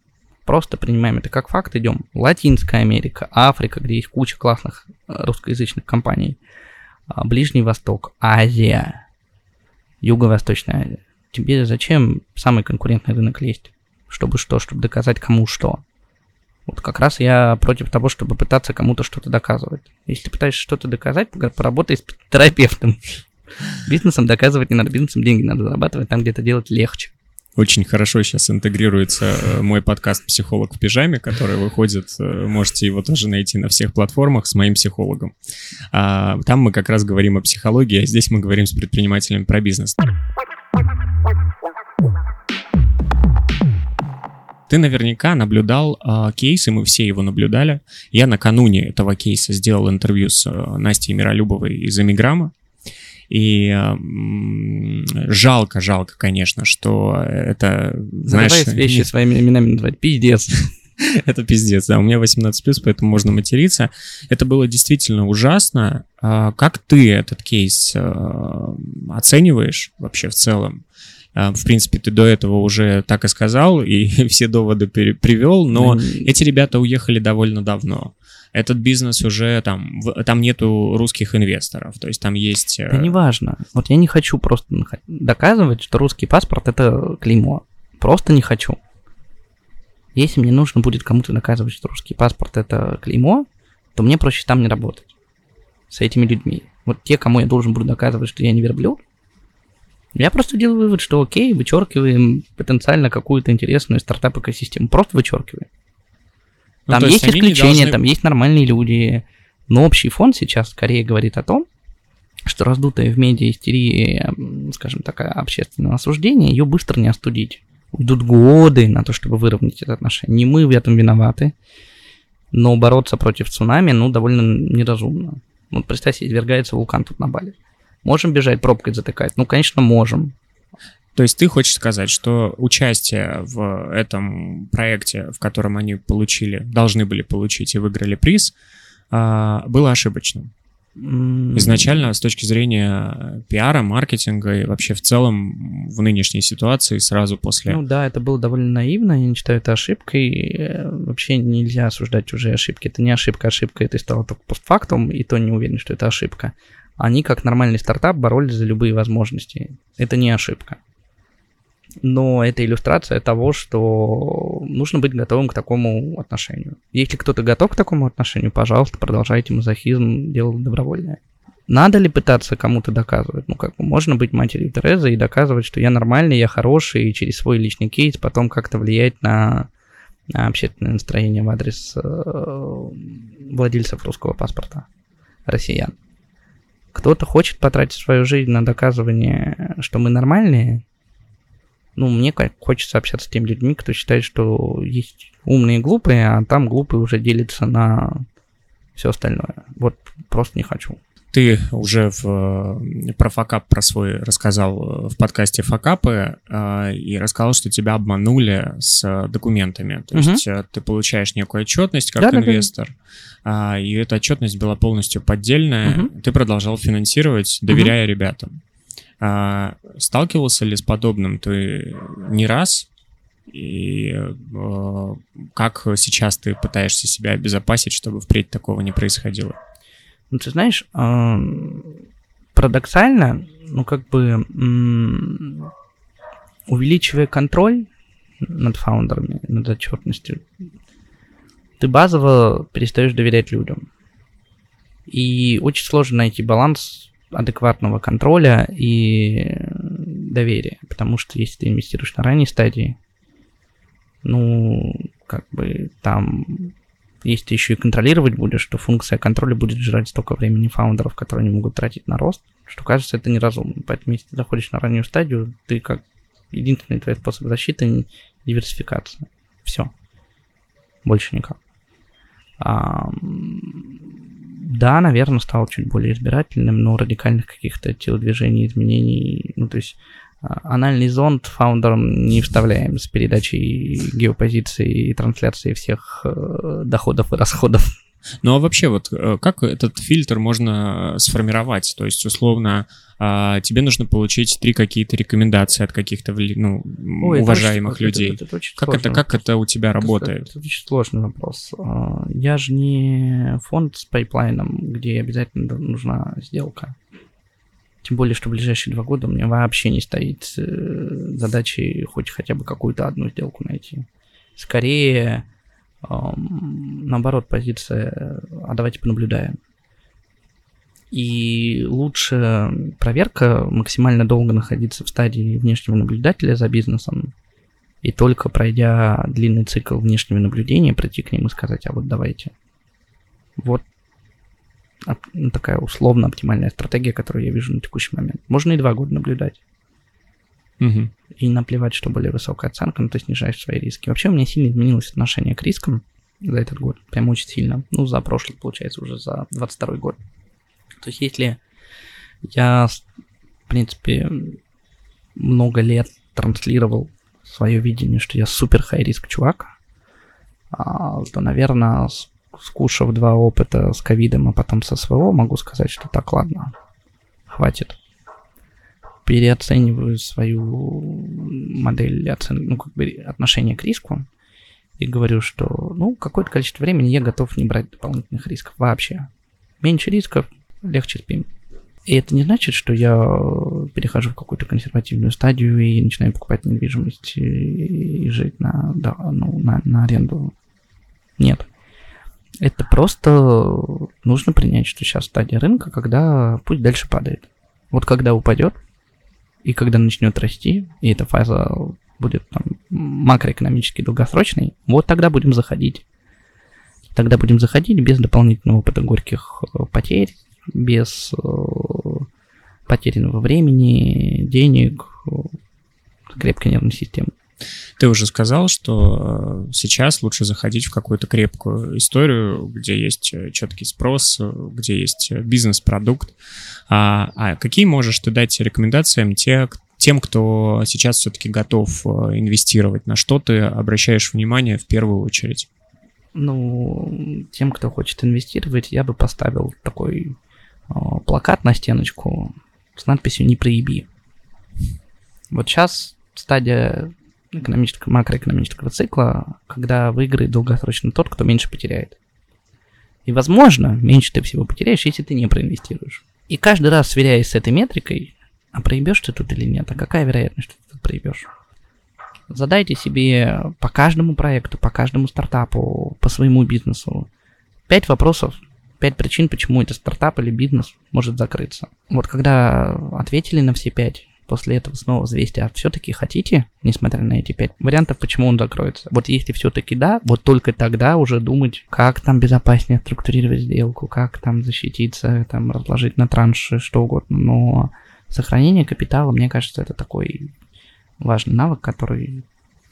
Просто принимаем это как факт, идем. Латинская Америка, Африка, где есть куча классных русскоязычных компаний, Ближний Восток, Азия, Юго-Восточная Азия. Тебе зачем самый конкурентный рынок лезть? Чтобы что? Чтобы доказать кому что? Вот как раз я против того, чтобы пытаться кому-то что-то доказывать. Если ты пытаешься что-то доказать, поработай с терапевтом. [laughs] Бизнесом доказывать не надо, бизнесом деньги надо зарабатывать там, где это делать легче. Очень хорошо сейчас интегрируется э, мой подкаст «Психолог в пижаме», который выходит, э, можете его тоже найти на всех платформах с моим психологом. А, Там мы как раз говорим о психологии, а здесь мы говорим с предпринимателями про бизнес. Ты наверняка наблюдал а, кейс, и мы все его наблюдали. Я накануне этого кейса сделал интервью с э, Настей Миролюбовой из «Эмиграма». И жалко, жалко, конечно, что это, знаешь... Называй вещи своими именами называть. Пиздец. [laughs] это пиздец, да, у меня 18+, поэтому можно материться. Это было действительно ужасно. А Как ты этот кейс э, оцениваешь вообще в целом? А, В принципе, ты до этого уже так и сказал, и [laughs] все доводы пере- привел, но эти ребята уехали довольно давно. Этот бизнес уже там, в- там нету русских инвесторов, то есть там есть... э, Да неважно. Вот я не хочу просто доказывать, что русский паспорт это клеймо. Просто не хочу. Если мне нужно будет кому-то доказывать, что русский паспорт это клеймо, то мне проще там не работать. С этими людьми. Вот те, кому я должен буду доказывать, что я не верблюд, я просто делаю вывод, что окей, вычеркиваем потенциально какую-то интересную стартап-экосистему. Просто вычеркиваем. Ну, Там есть не исключения, должны- там есть нормальные люди. Но общий фон сейчас скорее говорит о том, что раздутая в медиа истерия, скажем так, общественного осуждения, ее быстро не остудить. Идут годы на то, чтобы выровнять это отношение. Не мы в этом виноваты, но бороться против цунами, ну, довольно неразумно. Вот представь себе, извергается вулкан тут на Бали. Можем бежать, пробкой затыкать? Ну, конечно, можем. То есть ты хочешь сказать, что участие в этом проекте, в котором они получили, должны были получить и выиграли приз, а, было ошибочным? Изначально, с точки зрения пиара, маркетинга и вообще в целом в нынешней ситуации сразу после... Ну да, это было довольно наивно, я не считаю это ошибкой. Э, Вообще нельзя осуждать чужие ошибки. Это не ошибка, ошибка это стало только постфактум, и то не уверен, что это ошибка. Они, как нормальный стартап, боролись за любые возможности. Это не ошибка. Но это иллюстрация того, что нужно быть готовым к такому отношению. Если кто-то готов к такому отношению, пожалуйста, продолжайте мазохизм, дело добровольное. Надо ли пытаться кому-то доказывать? Ну, как бы, можно быть матерью Терезы и доказывать, что я нормальный, я хороший, и через свой личный кейс потом как-то влиять на, на общественное настроение в адрес э, владельцев русского паспорта, россиян. Кто-то хочет потратить свою жизнь на доказывание, что мы нормальные. Ну, мне хочется общаться с теми людьми, кто считает, что есть умные и глупые, а там глупые уже делятся на все остальное. Вот просто не хочу. Ты уже в, про факап про свой рассказал в подкасте факапы э, и рассказал, что тебя обманули с документами. То угу. есть э, ты получаешь некую отчетность как да, инвестор, да, да. и эта отчетность была полностью поддельная. Угу. Ты продолжал финансировать, доверяя угу. ребятам. А, сталкивался ли с подобным ты не раз? И э, как сейчас ты пытаешься себя обезопасить, чтобы впредь такого не происходило? Ну, ты знаешь, э, парадоксально, ну, как бы увеличивая контроль над фаундерами, над отчетностью, ты базово перестаешь доверять людям. И очень сложно найти баланс адекватного контроля и доверия. Потому что если ты инвестируешь на ранней стадии, ну, как бы там, если ты еще и контролировать будешь, то функция контроля будет жрать столько времени фаундеров, которые не могут тратить на рост, что кажется это неразумно. Поэтому если ты заходишь на раннюю стадию, ты как единственный твой способ защиты — диверсификация. Все. Больше никак. Да, наверное, стал чуть более избирательным, но радикальных каких-то телодвижений, изменений, ну, то есть а, анальный зонд фаундерам не вставляем с передачей геопозиции и трансляции всех э, доходов и расходов. Ну а вообще вот э, как этот фильтр можно сформировать? То есть условно а, тебе нужно получить три какие-то рекомендации от каких-то ну, Ой, уважаемых это людей. Это, это, это как, это, как это у тебя работает? Это, это очень сложный вопрос. А, я же не фонд с пайплайном, где обязательно нужна сделка. Тем более, что в ближайшие два года у меня вообще не стоит э, задачи хоть хотя бы какую-то одну сделку найти. Скорее, наоборот, позиция, а давайте понаблюдаем. И лучше проверка максимально долго находиться в стадии внешнего наблюдателя за бизнесом, и только пройдя длинный цикл внешнего наблюдения, прийти к ним и сказать, а вот давайте. Вот такая условно оптимальная стратегия, которую я вижу на текущий момент. Можно и два года наблюдать. И наплевать, что более высокая оценка, но ты снижаешь свои риски. Вообще у меня сильно изменилось отношение к рискам за этот год. Прям очень сильно. Ну, за прошлый, получается, уже за 22 год. То есть если я, в принципе, много лет транслировал свое видение, что я супер хай-риск чувак, а, то, наверное, скушав два опыта с ковидом, а потом со СВО, могу сказать, что так, ладно, хватит. Переоцениваю свою модель оцен... ну, как бы отношения к риску и говорю, что ну, какое-то количество времени я готов не брать дополнительных рисков вообще. Меньше рисков, легче спим. И это не значит, что я перехожу в какую-то консервативную стадию и начинаю покупать недвижимость и жить на, да, ну, на, на аренду. Нет. Это просто нужно принять, что сейчас стадия рынка, когда пусть дальше падает. Вот когда упадет, и когда начнет расти, и эта фаза будет там макроэкономически долгосрочной, вот тогда будем заходить. Тогда будем заходить без дополнительного опыта горьких э, потерь, без э, потерянного времени, денег, э, крепкой нервной системы. Ты уже сказал, что э, сейчас лучше заходить в какую-то крепкую историю, где есть четкий спрос, где есть бизнес-продукт. А, а какие можешь ты дать рекомендациям те, тем, кто сейчас все-таки готов инвестировать? На что ты обращаешь внимание в первую очередь? Ну, тем, кто хочет инвестировать, я бы поставил такой Э, плакат на стеночку с надписью «Не проеби». Вот сейчас стадия экономического, макроэкономического цикла, когда выиграет долгосрочно тот, кто меньше потеряет. И, возможно, меньше ты всего потеряешь, если ты не проинвестируешь. И каждый раз, сверяясь с этой метрикой, а проебешь ты тут или нет, а какая вероятность, что ты тут проебешь? Задайте себе по каждому проекту, по каждому стартапу, по своему бизнесу пять вопросов, пять причин, почему это стартап или бизнес может закрыться. Вот когда ответили на все пять, после этого снова взвесьте, а все-таки хотите, несмотря на эти пять вариантов, почему он закроется. Вот если все-таки да, вот только тогда уже думать, как там безопаснее структурировать сделку, как там защититься, там разложить на транши, что угодно. Но сохранение капитала, мне кажется, это такой важный навык, который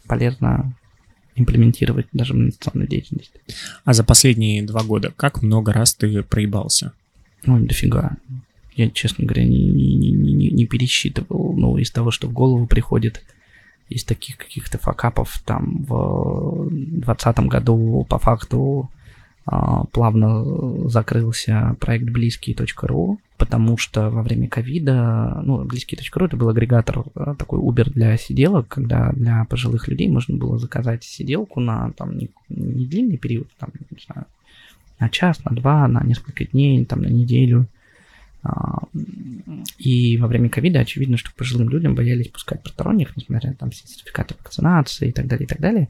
полезно имплементировать даже в инвестиционной деятельности. А за последние два года как много раз ты проебался? Ой, дофига. Я, честно говоря, не, не, не, не, пересчитывал, но из того, что в голову приходит, из таких каких-то факапов, там в 2020 году по факту а, плавно закрылся проект близкий.ру, потому что во время ковида, ну, близкий.ру это был агрегатор, а, такой Uber для сиделок, когда для пожилых людей можно было заказать сиделку на там не, не длинный период, там, не знаю, на час, на два, на несколько дней, там, на неделю. А, и во время ковида очевидно, что пожилым людям боялись пускать посторонних, несмотря на там сертификаты вакцинации и так далее, и так далее.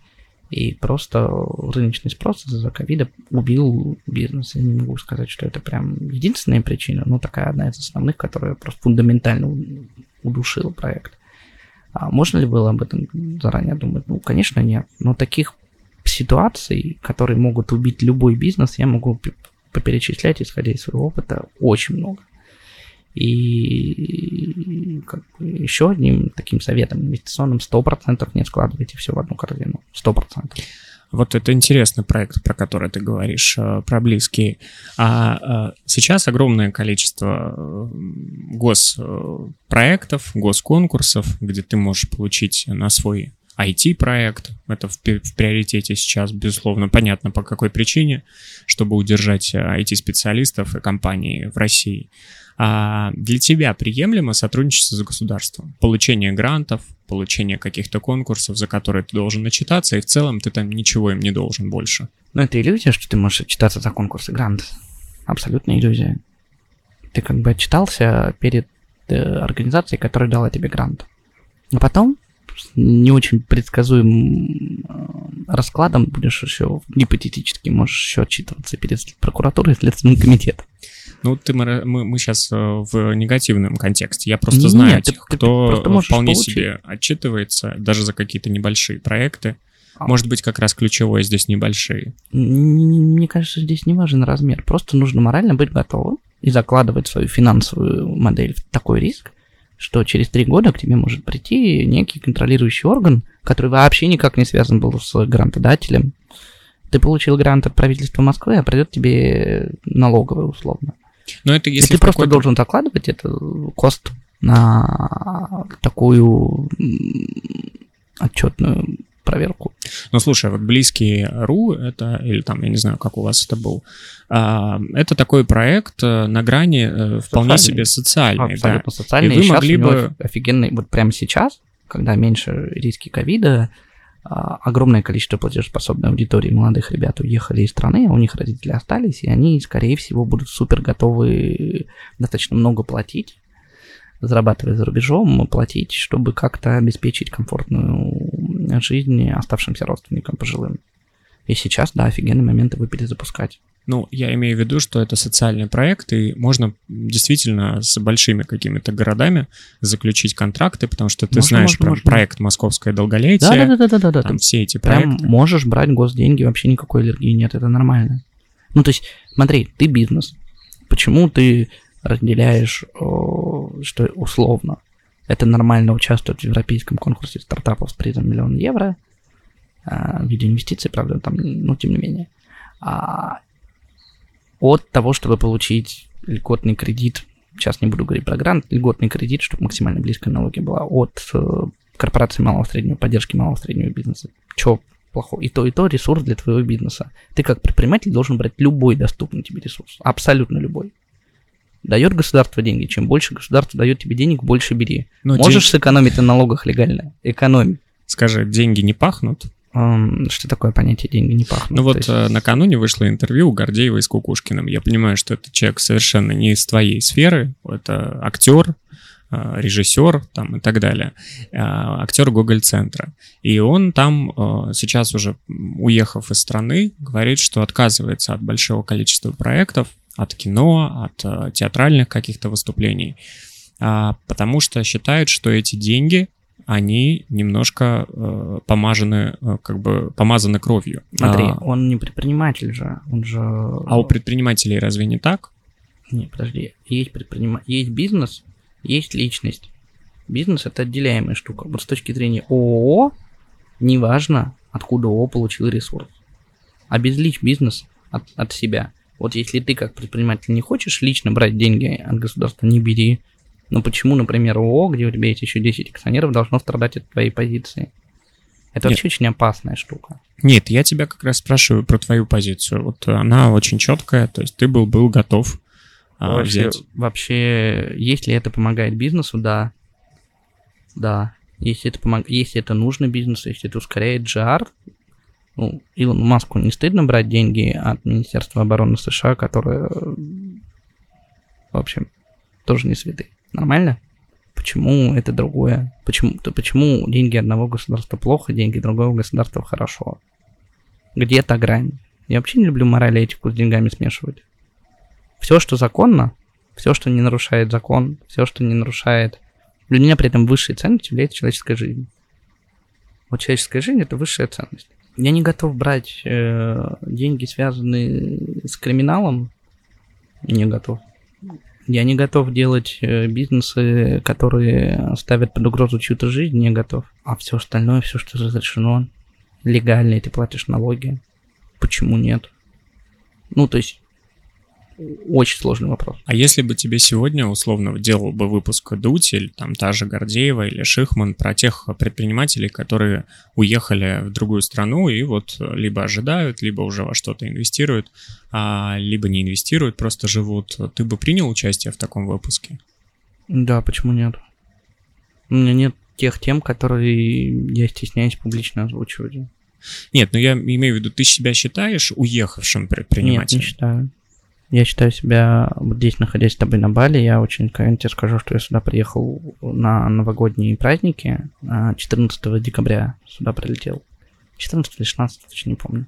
И просто рыночный спрос из-за ковида убил бизнес. Я не могу сказать, что это прям единственная причина, но такая одна из основных, которая просто фундаментально удушила проект. А можно ли было об этом заранее думать? Ну, конечно, нет. Но таких ситуаций, которые могут убить любой бизнес, я могу поперечислять, исходя из своего опыта, очень много. И как бы, еще одним таким советом инвестиционным 100% не складывайте все в одну корзину. 100%. Вот это интересный проект, про который ты говоришь, э, про близкие. А э, сейчас огромное количество э, госпроектов, госконкурсов, где ты можешь получить на свой IT-проект. Это в, приоритете сейчас, безусловно, понятно по какой причине, чтобы удержать IT-специалистов и компании в России. А для тебя приемлемо сотрудничество с государством? Получение грантов, получение каких-то конкурсов, за которые ты должен начитаться, и в целом ты там ничего им не должен больше. Ну, это иллюзия, что ты можешь отчитаться за конкурсы грант. Абсолютная иллюзия. Ты как бы отчитался перед э, организацией, которая дала тебе грант. А потом не очень предсказуемым э, раскладом будешь еще гипотетически можешь еще отчитываться перед прокуратурой и Следственным комитетом. Ну, ты, мы, мы, сейчас э, в негативном контексте. Я просто Нет, знаю тех, ты, кто ты вполне получить. себе отчитывается, даже за какие-то небольшие проекты. А. Может быть, как раз ключевое здесь небольшие. Мне кажется, здесь не важен размер. Просто нужно морально быть готовым и закладывать свою финансовую модель в такой риск, что через три года к тебе может прийти некий контролирующий орган, который вообще никак не связан был с грантодателем. Ты получил грант от правительства Москвы, а придет тебе налоговая условно. Но это если и ты просто должен закладывать это кост на такую отчетную проверку. Ну, слушай, вот близкий РУ, это, или там, я не знаю, как у вас это был, а, это такой проект э, на грани э, вполне себе социальный. Абсолютно да. социальный. И, и вы могли бы... Офигенный, вот прямо сейчас, когда меньше риски ковида, огромное количество платежеспособной аудитории молодых ребят уехали из страны, а у них родители остались, и они, скорее всего, будут супер готовы достаточно много платить, зарабатывая за рубежом, платить, чтобы как-то обеспечить комфортную жизнь оставшимся родственникам пожилым. И сейчас, да, офигенный момент его перезапускать. Ну, я имею в виду, что это социальный проект, и можно действительно с большими какими-то городами заключить контракты, потому что ты можно, знаешь можно, про можно. проект «Московское долголетие». Да, да, да, да, да, да. Там ты все эти проекты. Прям можешь брать госденьги, вообще никакой аллергии нет, это нормально. Ну, то есть, смотри, ты бизнес. Почему ты разделяешь, что условно, это нормально участвовать в европейском конкурсе стартапов с призом миллион евро, а, в виде инвестиций, правда, там, ну, тем не менее. А от того, чтобы получить льготный кредит, сейчас не буду говорить про грант, льготный кредит, чтобы максимально близкая налоги была, от э, корпорации малого среднего, поддержки малого среднего бизнеса. Че плохого? И то, и то ресурс для твоего бизнеса. Ты как предприниматель должен брать любой доступный тебе ресурс, абсолютно любой. Дает государство деньги, чем больше государство дает тебе денег, больше бери. Но ну, Можешь день... сэкономить на налогах легально? Экономи. Скажи, деньги не пахнут? Что такое понятие «деньги не пахнут»? Ну вот есть... Э, накануне вышло интервью у Гордеева с Кукушкиным. Я понимаю, что это человек совершенно не из твоей сферы. Это актер, э, режиссер там и так далее. Э, актер Гоголь-центра. И он там сейчас уже, уехав из страны, говорит, что отказывается от большого количества проектов, от кино, от театральных каких-то выступлений, а, потому что считает, что эти деньги они немножко э, помажены, э, как бы помазаны кровью. Смотри, а, он не предприниматель же, он же... А у предпринимателей разве не так? Не, подожди, есть предпринима... есть бизнес, есть личность. Бизнес это отделяемая штука. Вот с точки зрения ООО, неважно, откуда ООО получил ресурс. Обезличь бизнес от, от себя. Вот если ты как предприниматель не хочешь лично брать деньги от государства, не бери. Но почему, например, ООО, где у тебя есть еще 10 акционеров, должно страдать от твоей позиции? Это Нет. вообще очень опасная штука. Нет, я тебя как раз спрашиваю про твою позицию. Вот она очень четкая, то есть ты был, был готов а, вообще, взять. Вообще, если это помогает бизнесу, да. Да. Если это, помог... если это нужно бизнесу, если это ускоряет GR, ну, Илону Маску не стыдно брать деньги от Министерства обороны США, которое, в общем, тоже не святые. Нормально? Почему это другое? Почему, то почему деньги одного государства плохо, деньги другого государства хорошо? Где та грань? Я вообще не люблю мораль и этику с деньгами смешивать. Все, что законно, все, что не нарушает закон, все, что не нарушает... Для меня при этом высшей ценностью является человеческая жизнь. Вот человеческая жизнь – это высшая ценность. Я не готов брать э, деньги, связанные с криминалом. Не готов. Я не готов делать э, бизнесы, которые ставят под угрозу чью-то жизнь, не готов. А все остальное, все, что разрешено, легально, и ты платишь налоги. Почему нет? Ну, то есть очень сложный вопрос. А если бы тебе сегодня, условно, делал бы выпуск Дуть или там та же Гордеева или Шихман про тех предпринимателей, которые уехали в другую страну и вот либо ожидают, либо уже во что-то инвестируют, а, либо не инвестируют, просто живут, ты бы принял участие в таком выпуске? Да, почему нет? У меня нет тех тем, которые я стесняюсь публично озвучивать. Нет, ну я имею в виду, ты себя считаешь уехавшим предпринимателем? Нет, не считаю. Я считаю себя, вот здесь находясь с тобой на Бали, я очень откровенно тебе скажу, что я сюда приехал на новогодние праздники. 14 а, декабря сюда прилетел. 14 или 16, точно не помню.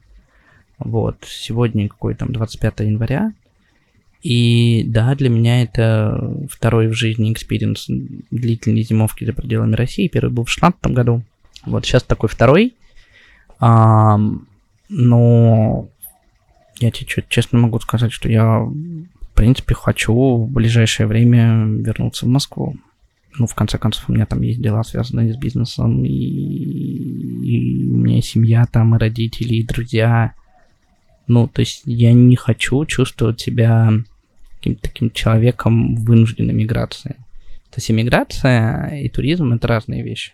Вот, сегодня какой там 25 января. И да, для меня это второй в жизни experience длительной зимовки за пределами России. Первый был в 16 году. Вот сейчас такой второй. А, но я тебе честно могу сказать, что я, в принципе, хочу в ближайшее время вернуться в Москву. Ну, в конце концов, у меня там есть дела, связанные с бизнесом, и, и у меня семья там, и родители, и друзья. Ну, то есть я не хочу чувствовать себя каким-то таким человеком в вынужденной миграции. То есть эмиграция и туризм — это разные вещи.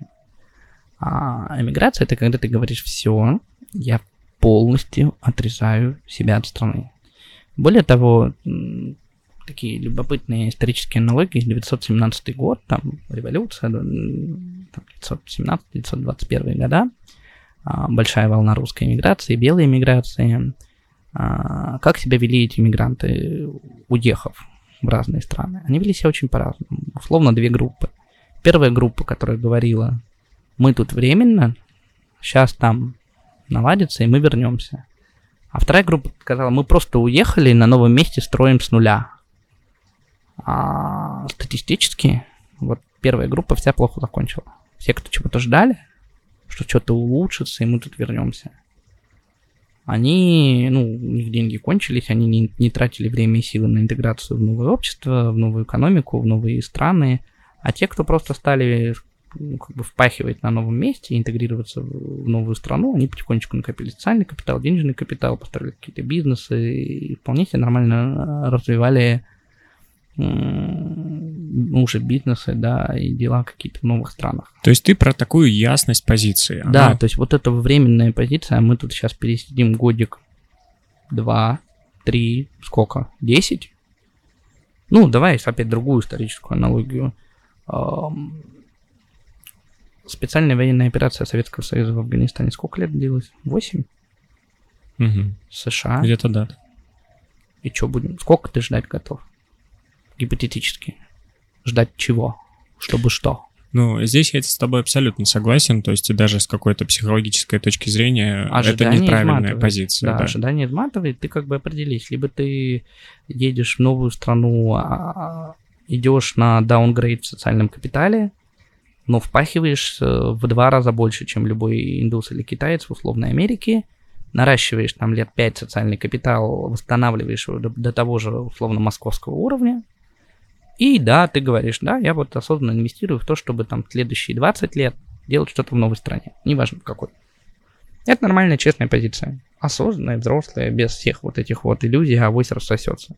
А эмиграция — это когда ты говоришь «все, я полностью отрезаю себя от страны. Более того, такие любопытные исторические аналогии, 917 год, там революция, 917-921 года, а, большая волна русской иммиграции, белой иммиграции. А, как себя вели эти иммигранты, уехав в разные страны? Они вели себя очень по-разному. Условно две группы. Первая группа, которая говорила, мы тут временно, сейчас там наладится, и мы вернемся. А вторая группа сказала, мы просто уехали и на новом месте строим с нуля. А статистически, вот первая группа вся плохо закончила. Все, кто чего-то ждали, что что-то улучшится, и мы тут вернемся. Они, ну, у них деньги кончились, они не, не тратили время и силы на интеграцию в новое общество, в новую экономику, в новые страны. А те, кто просто стали ну, как бы впахивать на новом месте, интегрироваться в новую страну, они потихонечку накопили социальный капитал, денежный капитал, построили какие-то бизнесы и вполне себе нормально э, развивали ну, уже бизнесы, да, и дела какие-то в новых странах. То есть ты про такую ясность позиции. Да, она... то есть вот эта временная позиция, мы тут сейчас пересидим годик, два, три, сколько, десять? Ну, давай опять другую историческую аналогию специальная военная операция Советского Союза в Афганистане сколько лет длилась? Восемь? Угу. США. Где-то да. И что будем? Сколько ты ждать готов? Гипотетически. Ждать чего? Чтобы что? Ну, здесь я с тобой абсолютно согласен, то есть даже с какой-то психологической точки зрения ожидание это неправильная изматывает. позиция. Да, да, ожидание изматывает, ты как бы определись. Либо ты едешь в новую страну, а, а, идешь на даунгрейд в социальном капитале, но впахиваешь э, в два раза больше, чем любой индус или китаец в условной Америке, наращиваешь там лет пять социальный капитал, восстанавливаешь его до, до того же условно московского уровня, и да, ты говоришь, да, я вот осознанно инвестирую в то, чтобы там следующие 20 лет делать что-то в новой стране, неважно в какой. Это нормальная, честная позиция. Осознанная, взрослая, без всех вот этих вот иллюзий, а авось рассосется.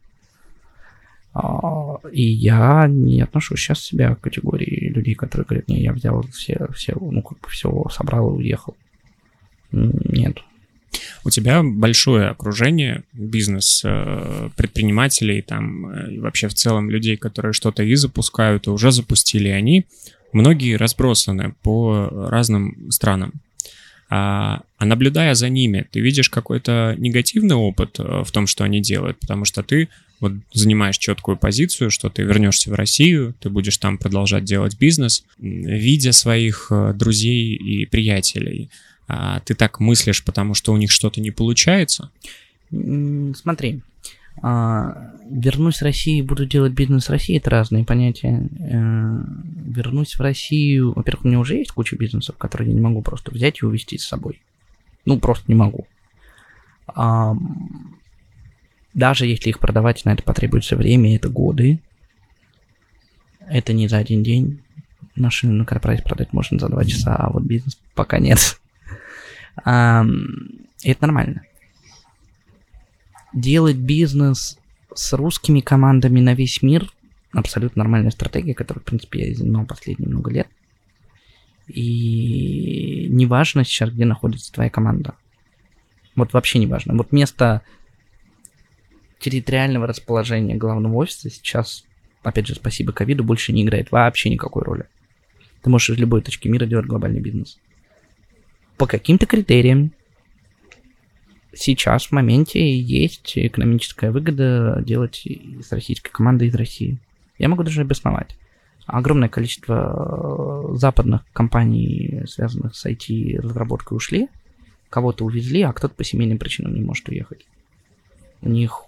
А, и я не отношу сейчас себя к категории людей, которые говорят, не, я взял все, все, ну, как бы все собрал и уехал. Нет. У тебя большое окружение, бизнес э, предпринимателей там э, и вообще в целом людей, которые что-то и запускают, и уже запустили они, многие разбросаны по разным странам. А, а наблюдая за ними, ты видишь какой-то негативный опыт э, в том, что они делают, потому что ты вот занимаешь четкую позицию, что ты вернешься в Россию, ты будешь там продолжать делать бизнес, видя своих друзей и приятелей – а, ты так мыслишь, потому что у них что-то не получается? Смотри, а, вернусь в Россию и буду делать бизнес в России, это разные понятия. Э, вернусь в Россию, во-первых, у меня уже есть куча бизнесов, которые я не могу просто взять и увезти с собой. Ну, просто не могу. Даже если их продавать, на это потребуется время, это годы. Это не за один день. Машину на корпорате продать можно за два часа, а вот бизнес пока нет. Это нормально. Делать бизнес с русскими командами на весь мир абсолютно нормальная стратегия, которую, в принципе, я занимал последние много лет. И не важно сейчас, где находится твоя команда. Вот вообще не важно. Вот место территориального расположения главного офиса сейчас, опять же, спасибо ковиду, больше не играет вообще никакой роли. Ты можешь из любой точки мира делать глобальный бизнес по каким-то критериям сейчас в моменте есть экономическая выгода делать с российской командой из России. Я могу даже обосновать. Огромное количество э, западных компаний, связанных с IT-разработкой, ушли, кого-то увезли, а кто-то по семейным причинам не может уехать. У них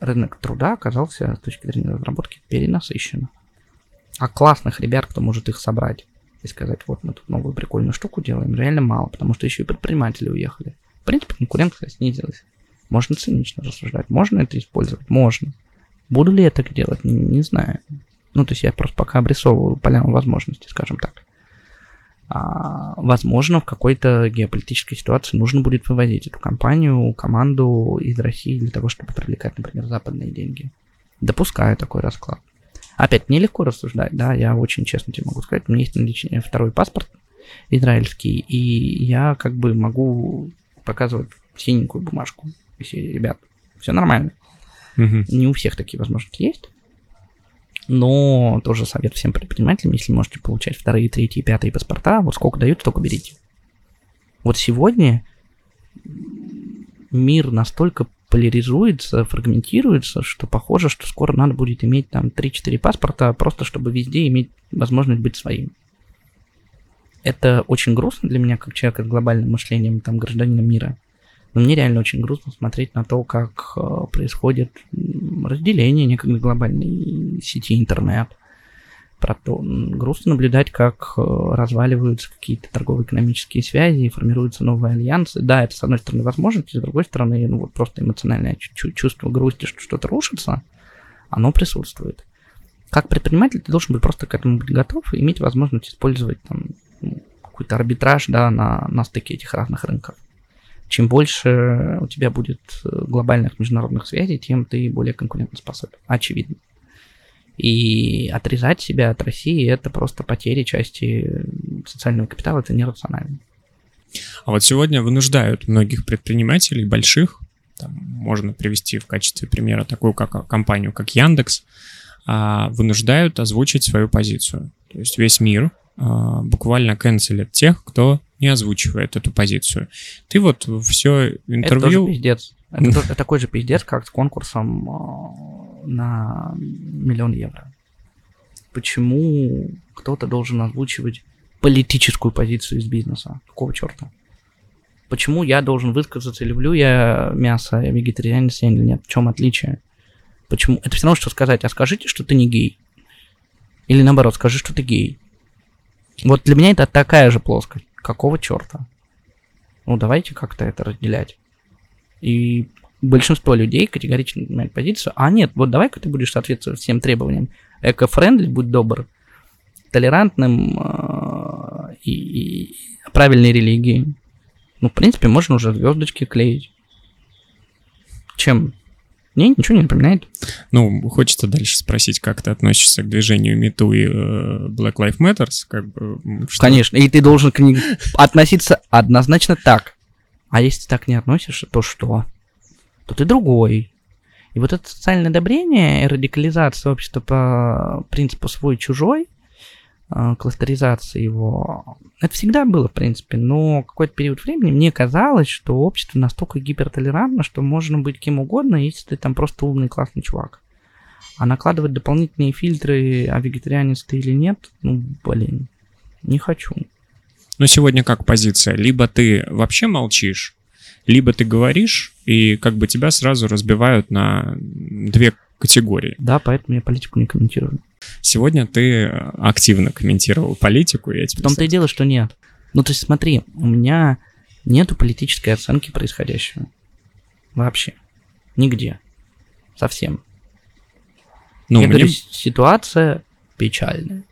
рынок труда оказался с точки зрения разработки перенасыщен. А классных ребят, кто может их собрать, и сказать, вот мы тут новую прикольную штуку делаем, реально мало, потому что еще и предприниматели уехали. В принципе, конкуренция снизилась. Можно цинично рассуждать. Можно это использовать? Можно. Буду ли я так делать? Не, не знаю. Ну, то есть я просто пока обрисовываю поляну возможностей, скажем так. А, возможно, в какой-то геополитической ситуации нужно будет вывозить эту компанию, команду из России для того, чтобы привлекать, например, западные деньги. Допускаю такой расклад. Опять, нелегко рассуждать, да, я очень честно тебе могу сказать. У меня есть наличие второй паспорт израильский, и я как бы могу показывать синенькую бумажку. Если, ребят, все нормально. Угу. Не у всех такие возможности есть. Но тоже совет всем предпринимателям, если можете получать вторые, третьи, пятые паспорта, вот сколько дают, столько берите. Вот сегодня мир настолько поляризуется, фрагментируется, что похоже, что скоро надо будет иметь там 3-4 паспорта, просто чтобы везде иметь возможность быть своим. Это очень грустно для меня, как человека с глобальным мышлением, там, гражданина мира. Но мне реально очень грустно смотреть на то, как э, происходит разделение некогда глобальной сети интернет, про то. Грустно наблюдать, как э, разваливаются какие-то торгово-экономические связи, формируются новые альянсы. Да, это, с одной стороны, возможность, с другой стороны, ну, вот просто эмоциональное чувство грусти, что что-то рушится, оно присутствует. Как предприниматель ты должен быть просто к этому быть готов и иметь возможность использовать там ну, какой-то арбитраж, да, на, на стыке этих разных рынков. Чем больше у тебя будет э, глобальных международных связей, тем ты более конкурентоспособен. Очевидно. И отрезать себя от России это просто потери части социального капитала, это нерационально. А вот сегодня вынуждают многих предпринимателей больших, там, можно привести в качестве примера такую как компанию, как Яндекс, а, вынуждают озвучить свою позицию. То есть весь мир а, буквально канцелит тех, кто не озвучивает эту позицию. Ты вот все интервью... Это тоже пиздец. Это такой же пиздец, как с конкурсом на миллион евро. Почему кто-то должен озвучивать политическую позицию из бизнеса? Какого черта? Почему я должен высказаться, люблю я мясо, я вегетарианец или нет? В чем отличие? Почему? Это все равно, что сказать, а скажите, что ты не гей. Или наоборот, скажи, что ты гей. Вот для меня это такая же плоскость. Какого черта? Ну, давайте как-то это разделять. И большинство людей категорично занимает позицию, а нет, вот давай-ка ты будешь соответствовать всем требованиям. Эко-френдли, будь добр, толерантным э, и, и правильной религии, Ну, в принципе, можно уже звездочки клеить. Чем? Не, ничего не напоминает. Ну, хочется дальше спросить, как ты относишься к движению МИТУ и э, Black Lives Matter? Как бы, что... Конечно, и ты должен к ним относиться однозначно так. А если ты так не относишься, то что? То ты другой. И вот это социальное одобрение и радикализация общества по принципу свой-чужой, а, кластеризация его, это всегда было, в принципе, но какой-то период времени мне казалось, что общество настолько гипертолерантно, что можно быть кем угодно, если ты там просто умный, классный чувак. А накладывать дополнительные фильтры, а вегетарианец ты или нет, ну, блин, не хочу. Но сегодня как позиция? Либо ты вообще молчишь, либо ты говоришь, и как бы тебя сразу разбивают на две категории. Да, поэтому я политику не комментирую. Сегодня ты активно комментировал политику. Я тебе В том-то и дело, что нет. Ну, то есть смотри, у меня нету политической оценки происходящего. Вообще. Нигде. Совсем. Ну, я мне... говорю, ситуация печальная.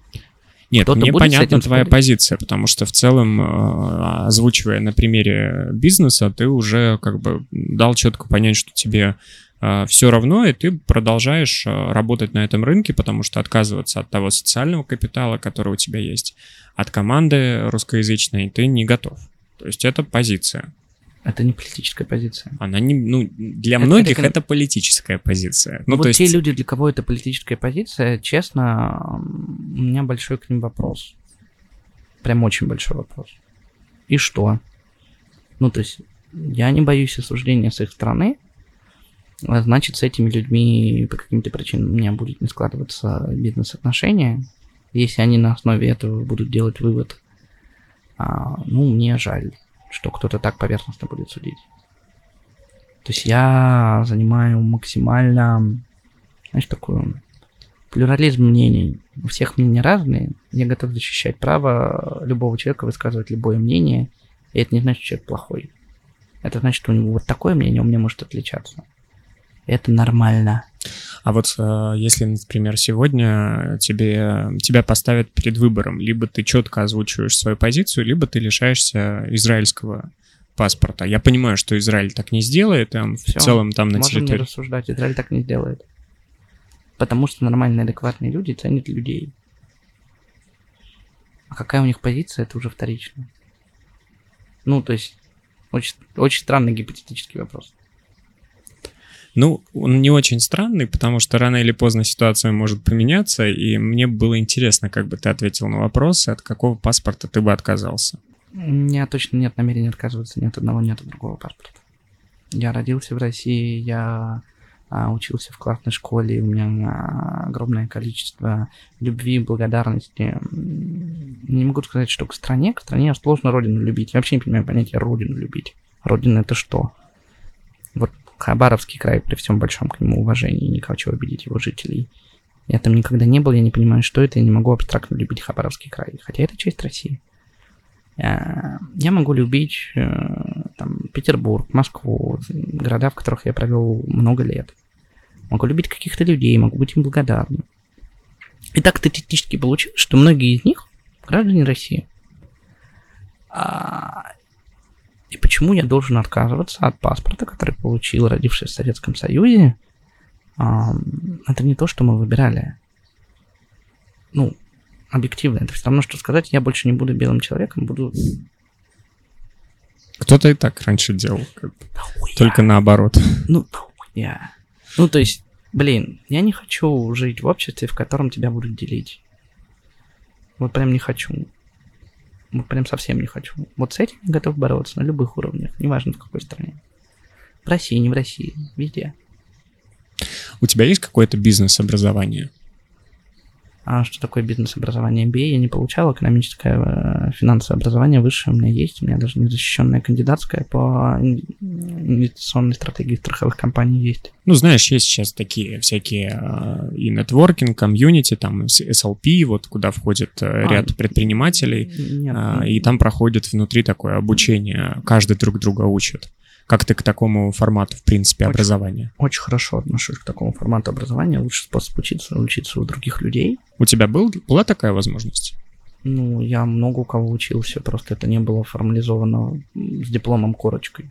Нет, мне понятна твоя спорить? позиция, потому что в целом, э, озвучивая на примере бизнеса, ты уже как бы дал четко понять, что тебе э, все равно, и ты продолжаешь э, работать на этом рынке, потому что отказываться от того социального капитала, который у тебя есть, от команды русскоязычной, ты не готов. То есть это позиция. Это не политическая позиция. Она не, ну, для это многих это, это политическая позиция. Ну, вот то есть... те люди, для кого это политическая позиция, честно, у меня большой к ним вопрос. Прям очень большой вопрос. И что? Ну, то есть, я не боюсь осуждения с их стороны, а значит, с этими людьми по каким-то причинам у меня будет не складываться бизнес-отношения. Если они на основе этого будут делать вывод, а, ну, мне жаль что кто-то так поверхностно будет судить. То есть я занимаю максимально, знаешь, такую плюрализм мнений. У всех мнения разные. Я готов защищать право любого человека высказывать любое мнение. И это не значит, что человек плохой. Это значит, что у него вот такое мнение у меня может отличаться. Это нормально. А вот э, если, например, сегодня тебе, тебя поставят перед выбором, либо ты четко озвучиваешь свою позицию, либо ты лишаешься израильского паспорта. Я понимаю, что Израиль так не сделает, там, Все, в целом там на можем территории... не рассуждать, Израиль так не сделает. Потому что нормальные, адекватные люди ценят людей. А какая у них позиция, это уже вторично. Ну, то есть, очень, очень странный гипотетический вопрос. Ну, он не очень странный, потому что рано или поздно ситуация может поменяться, и мне было интересно, как бы ты ответил на вопрос, от какого паспорта ты бы отказался. У меня точно нет намерения отказываться ни от одного, ни от другого паспорта. Я родился в России, я а, учился в классной школе, у меня а, огромное количество любви, благодарности. Не могу сказать, что к стране, к стране сложно родину любить. Я вообще не понимаю понятия родину любить. Родина это что? Вот Хабаровский край, при всем большом к нему уважении, не хочу обидеть его жителей. Я там никогда не был, я не понимаю, что это, я не могу абстрактно любить Хабаровский край, хотя это часть России. Я, я могу любить э, там, Петербург, Москву, города, в которых я провел много лет. Могу любить каких-то людей, могу быть им благодарным. И так статистически получилось, что многие из них граждане России. И почему я должен отказываться от паспорта, который получил, родившись в Советском Союзе? Это не то, что мы выбирали. Ну, объективно. Это все равно, что сказать, я больше не буду белым человеком, буду... Кто-то и так раньше делал. Как бы. Только наоборот. Ну, я. Ну, то есть, блин, я не хочу жить в обществе, в котором тебя будут делить. Вот прям не хочу. Вот прям совсем не хочу. Вот с этим я готов бороться на любых уровнях, неважно в какой стране. В России, не в России, везде. У тебя есть какое-то бизнес-образование? А что такое бизнес-образование MBA? Я не получал экономическое э, финансовое образование высшее у меня есть. У меня даже незащищенная кандидатская по инвестиционной стратегии страховых компаний есть. Ну, знаешь, есть сейчас такие всякие э, и нетворкинг, комьюнити, там SLP, вот куда входит э, а, ряд предпринимателей, нет, а, и там проходит внутри такое обучение, каждый друг друга учит. Как ты к такому формату, в принципе, очень, образования? Очень хорошо отношусь к такому формату образования. Лучший способ учиться, учиться у других людей. У тебя был, была такая возможность? Ну, я много у кого учился, просто это не было формализовано с дипломом корочкой.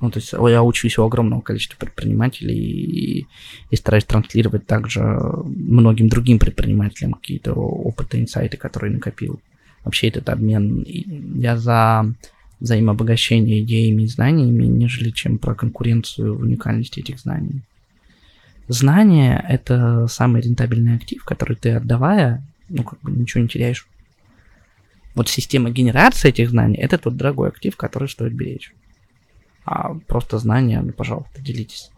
Ну, то есть я учусь у огромного количества предпринимателей и, и стараюсь транслировать также многим другим предпринимателям какие-то опыты, инсайты, которые накопил. Вообще этот обмен, я за взаимообогащение идеями и знаниями, нежели чем про конкуренцию в уникальности этих знаний. Знание — это самый рентабельный актив, который ты отдавая, ну, как бы ничего не теряешь. Вот система генерации этих знаний — это тот дорогой актив, который стоит беречь. А просто знания, ну, пожалуйста, делитесь.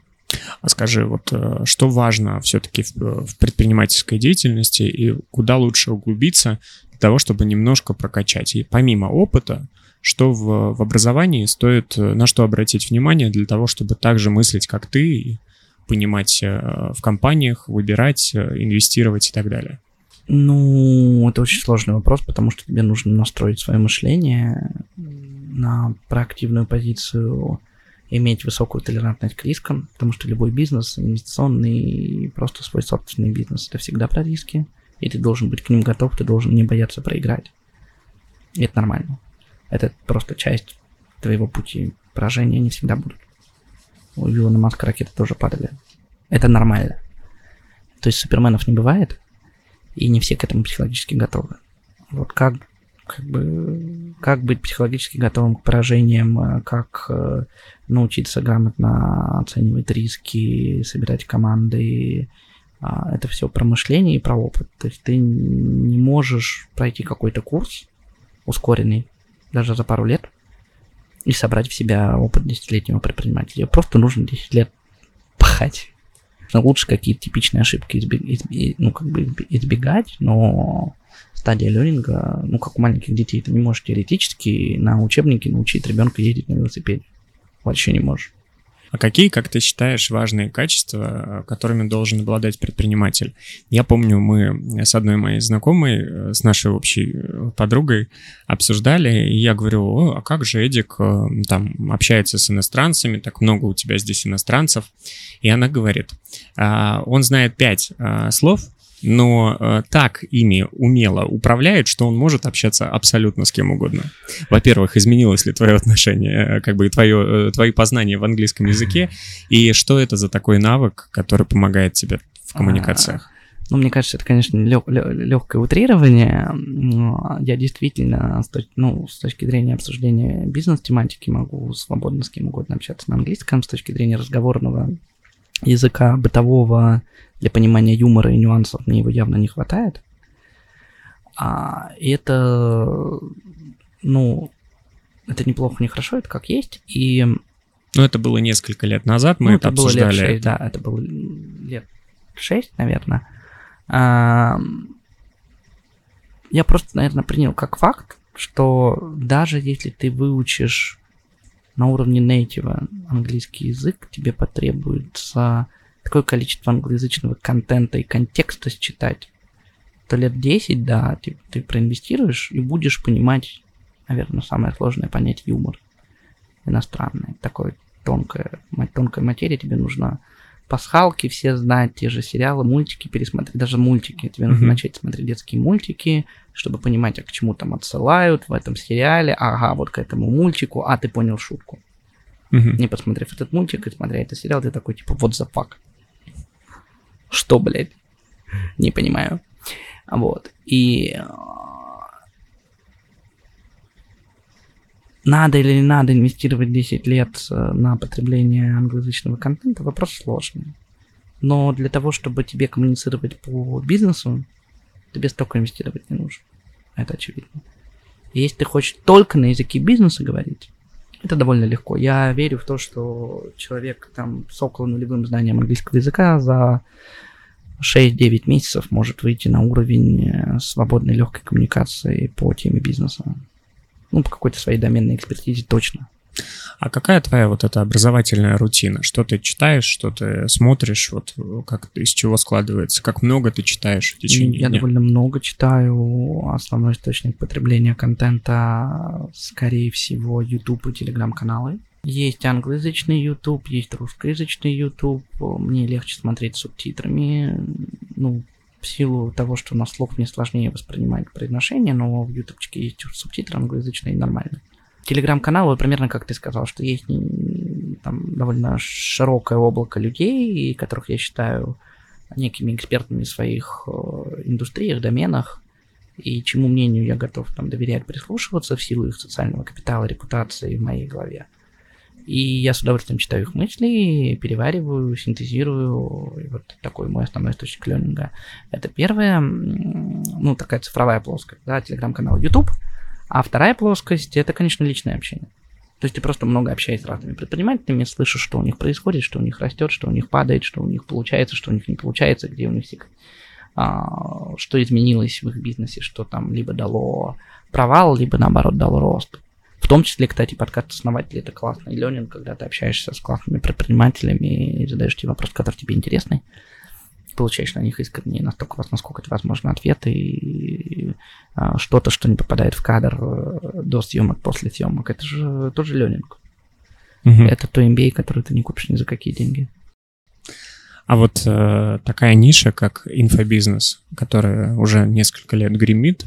А скажи, вот э, что важно все-таки в, в предпринимательской деятельности и куда лучше углубиться для того, чтобы немножко прокачать? И помимо опыта, что в, в образовании стоит, э, на что обратить внимание для того, чтобы также мыслить, как ты, и понимать э, в компаниях, выбирать, инвестировать и так далее? Ну, это очень сложный вопрос, потому что тебе нужно настроить свое мышление на проактивную позицию, иметь высокую толерантность к рискам, потому что любой бизнес, инвестиционный, просто свой собственный бизнес, это всегда про риски, и ты должен быть к ним готов, ты должен не бояться проиграть. И это нормально. Это просто часть твоего пути. Поражения не всегда будут. У Илона Маска ракеты тоже падали. Это нормально. То есть суперменов не бывает, и не все к этому психологически готовы. Вот как, как бы, как быть психологически готовым к поражениям, э, как э, научиться грамотно оценивать риски, собирать команды, а, это все про мышление и про опыт. То есть ты не можешь пройти какой-то курс ускоренный, даже за пару лет, и собрать в себя опыт десятилетнего предпринимателя. Просто нужно 10 лет пахать лучше какие-то типичные ошибки избег, ну, как бы избегать, но стадия лернинга, ну, как у маленьких детей, ты не можешь теоретически на учебнике научить ребенка ездить на велосипеде. Вообще не можешь. А какие, как ты считаешь, важные качества, которыми должен обладать предприниматель? Я помню, мы с одной моей знакомой, э, с нашей общей э, подругой обсуждали, и я говорю, О, а как же Эдик э, там общается с иностранцами, так много у тебя здесь иностранцев? И она говорит, «А, он знает пять слов, но э, так ими умело управляет, что он может общаться абсолютно с кем угодно. Во-первых, изменилось ли твое отношение, э, как бы твое, э, твои познания в английском языке, и что это за такой навык, который помогает тебе в коммуникациях? Ну, мне кажется, это, конечно, лег, легкое утрирование. Я действительно, с точки, ну, с точки зрения обсуждения бизнес-тематики, могу свободно с кем угодно общаться на английском, с точки зрения разговорного языка бытового для понимания юмора и нюансов мне его явно не хватает. А это, ну, это неплохо, не хорошо, это как есть. И ну, это было несколько лет назад, мы ну, это, это обсуждали. Было лет 6, да, это было лет 6, наверное. А, я просто, наверное, принял как факт, что даже если ты выучишь на уровне нейтива английский язык, тебе потребуется такое количество англоязычного контента и контекста считать, то лет 10, да, ты, ты проинвестируешь и будешь понимать, наверное, самое сложное понять юмор иностранный. Такое тонкое, тонкая материя, тебе нужно пасхалки все знать, те же сериалы, мультики пересмотреть, даже мультики. Тебе нужно mm-hmm. начать смотреть детские мультики, чтобы понимать, а к чему там отсылают в этом сериале. Ага, вот к этому мультику, а ты понял шутку. Mm-hmm. Не посмотрев этот мультик и смотря этот сериал, ты такой, типа, what the fuck? Что, блядь? Не понимаю. Вот. И э, надо или не надо инвестировать 10 лет э, на потребление англоязычного контента, вопрос сложный. Но для того, чтобы тебе коммуницировать по бизнесу, тебе столько инвестировать не нужно. Это очевидно. Если ты хочешь только на языке бизнеса говорить, это довольно легко. Я верю в то, что человек там с около нулевым знанием английского языка за 6-9 месяцев может выйти на уровень э, свободной легкой коммуникации по теме бизнеса. Ну, по какой-то своей доменной экспертизе точно. А какая твоя вот эта образовательная рутина? Что ты читаешь, что ты смотришь, вот как из чего складывается? Как много ты читаешь в течение Я дня? довольно много читаю. Основной источник потребления контента, скорее всего, YouTube и телеграм-каналы. Есть англоязычный YouTube, есть русскоязычный YouTube. Мне легче смотреть субтитрами. Ну, силу того, что на слух мне сложнее воспринимать произношение, но в ютубчике есть субтитры англоязычные нормально. Телеграм-канал, вот примерно как ты сказал, что есть там довольно широкое облако людей, которых я считаю некими экспертами в своих э, индустриях, доменах, и чему мнению я готов там доверять, прислушиваться в силу их социального капитала, репутации в моей голове. И я с удовольствием читаю их мысли, перевариваю, синтезирую. И вот такой мой основной источник ленинга. Это первая, ну, такая цифровая плоскость, да, телеграм-канал YouTube. А вторая плоскость, это, конечно, личное общение. То есть ты просто много общаешься с разными предпринимателями, слышишь, что у них происходит, что у них растет, что у них падает, что у них получается, что у них не получается, где у них а, что изменилось в их бизнесе, что там либо дало провал, либо наоборот дало рост. В том числе, кстати, подкаст основателей это классный ленинг, когда ты общаешься с классными предпринимателями и задаешь тебе вопрос, который тебе интересный получаешь на них искренне настолько, насколько это возможно, ответы и а, что-то, что не попадает в кадр э, до съемок, после съемок. Это же тоже ленинг. Угу. Это то MBA, который ты не купишь ни за какие деньги. А вот э, такая ниша, как инфобизнес, которая уже несколько лет гремит,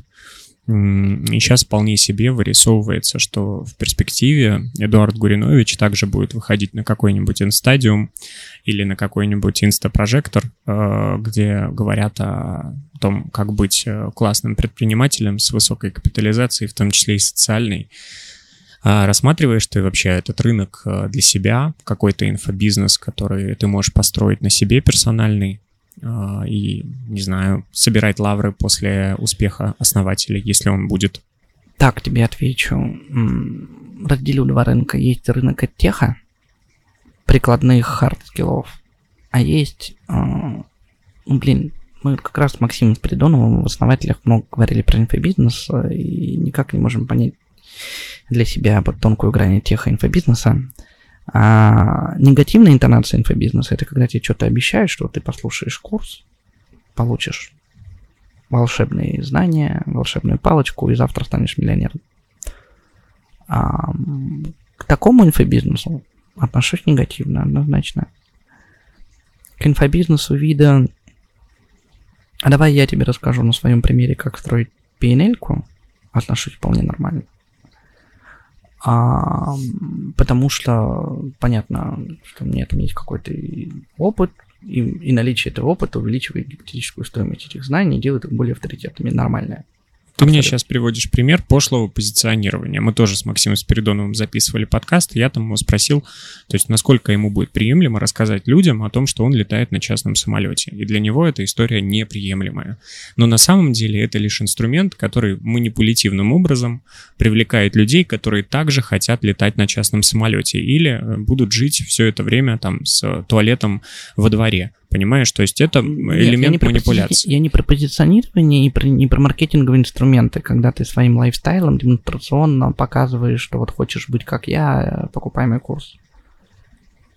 и сейчас вполне себе вырисовывается, что в перспективе Эдуард Гуринович также будет выходить на какой-нибудь инстадиум или на какой-нибудь инстапрожектор, э, где говорят о том, как быть э, классным предпринимателем с высокой капитализацией, в том числе и социальной. А рассматриваешь ты вообще этот рынок э, для себя, какой-то инфобизнес, который ты можешь построить на себе персональный, и, не знаю, собирать лавры после успеха основателя, если он будет? Так, тебе отвечу. Разделю два рынка. Есть рынок теха, прикладных хард-скиллов, а есть, э, ну, блин, мы как раз с Максимом Спиридоновым в основателях много говорили про инфобизнес и никак не можем понять для себя вот тонкую грань теха инфобизнеса. А негативная интонация инфобизнеса – это когда тебе что-то обещают, что ты послушаешь курс, получишь волшебные знания, волшебную палочку, и завтра станешь миллионером. А, к такому инфобизнесу отношусь негативно, однозначно. К инфобизнесу вида... А давай я тебе расскажу на своем примере, как строить PNL-ку. Отношусь вполне нормально а, потому что понятно, что у меня там есть какой-то опыт, и, и наличие этого опыта увеличивает гипотетическую стоимость этих знаний делает их более авторитетными. Нормальное. Ты мне сейчас приводишь пример пошлого позиционирования. Мы тоже с Максимом Спиридоновым записывали подкаст, и я там его спросил, то есть насколько ему будет приемлемо рассказать людям о том, что он летает на частном самолете. И для него эта история неприемлемая. Но на самом деле это лишь инструмент, который манипулятивным образом привлекает людей, которые также хотят летать на частном самолете или э, будут жить все это время там с туалетом во дворе. Понимаешь, то есть это элемент Нет, я манипуляции. Я не про позиционирование, не про, не про маркетинговые инструменты, когда ты своим лайфстайлом демонстрационно показываешь, что вот хочешь быть как я, покупай мой курс.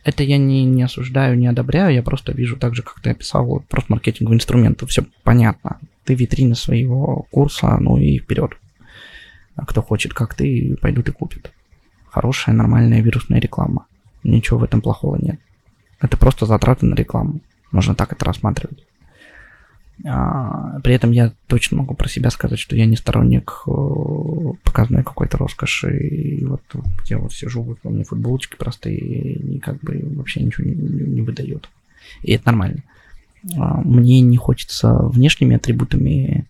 Это я не, не осуждаю, не одобряю, я просто вижу так же, как ты описал, вот, просто маркетинговые инструменты, все понятно. Ты витрина своего курса, ну и вперед. А кто хочет, как ты, пойдут и купят. Хорошая, нормальная вирусная реклама. Ничего в этом плохого нет. Это просто затраты на рекламу. Можно так это рассматривать. А, при этом я точно могу про себя сказать, что я не сторонник э, показной какой-то роскоши. И вот я вот сижу, вот у меня футболочки простые, и как бы вообще ничего не, не выдает. И это нормально. А, мне не хочется внешними атрибутами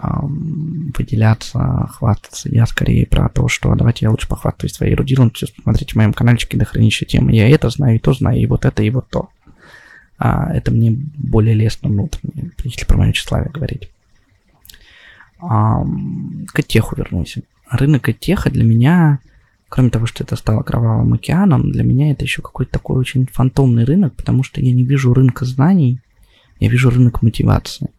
выделяться, хвастаться. Я скорее про то, что давайте я лучше похвастаюсь своей эрудированностью. Смотрите, в моем каналчике дохренища темы. Я это знаю, и то знаю, и вот это, и вот то а, это мне более лестно внутренне, если про мое тщеславие говорить. К теху вернусь. Рынок теха для меня, кроме того, что это стало кровавым океаном, для меня это еще какой-то такой очень фантомный рынок, потому что я не вижу рынка знаний, я вижу рынок мотивации.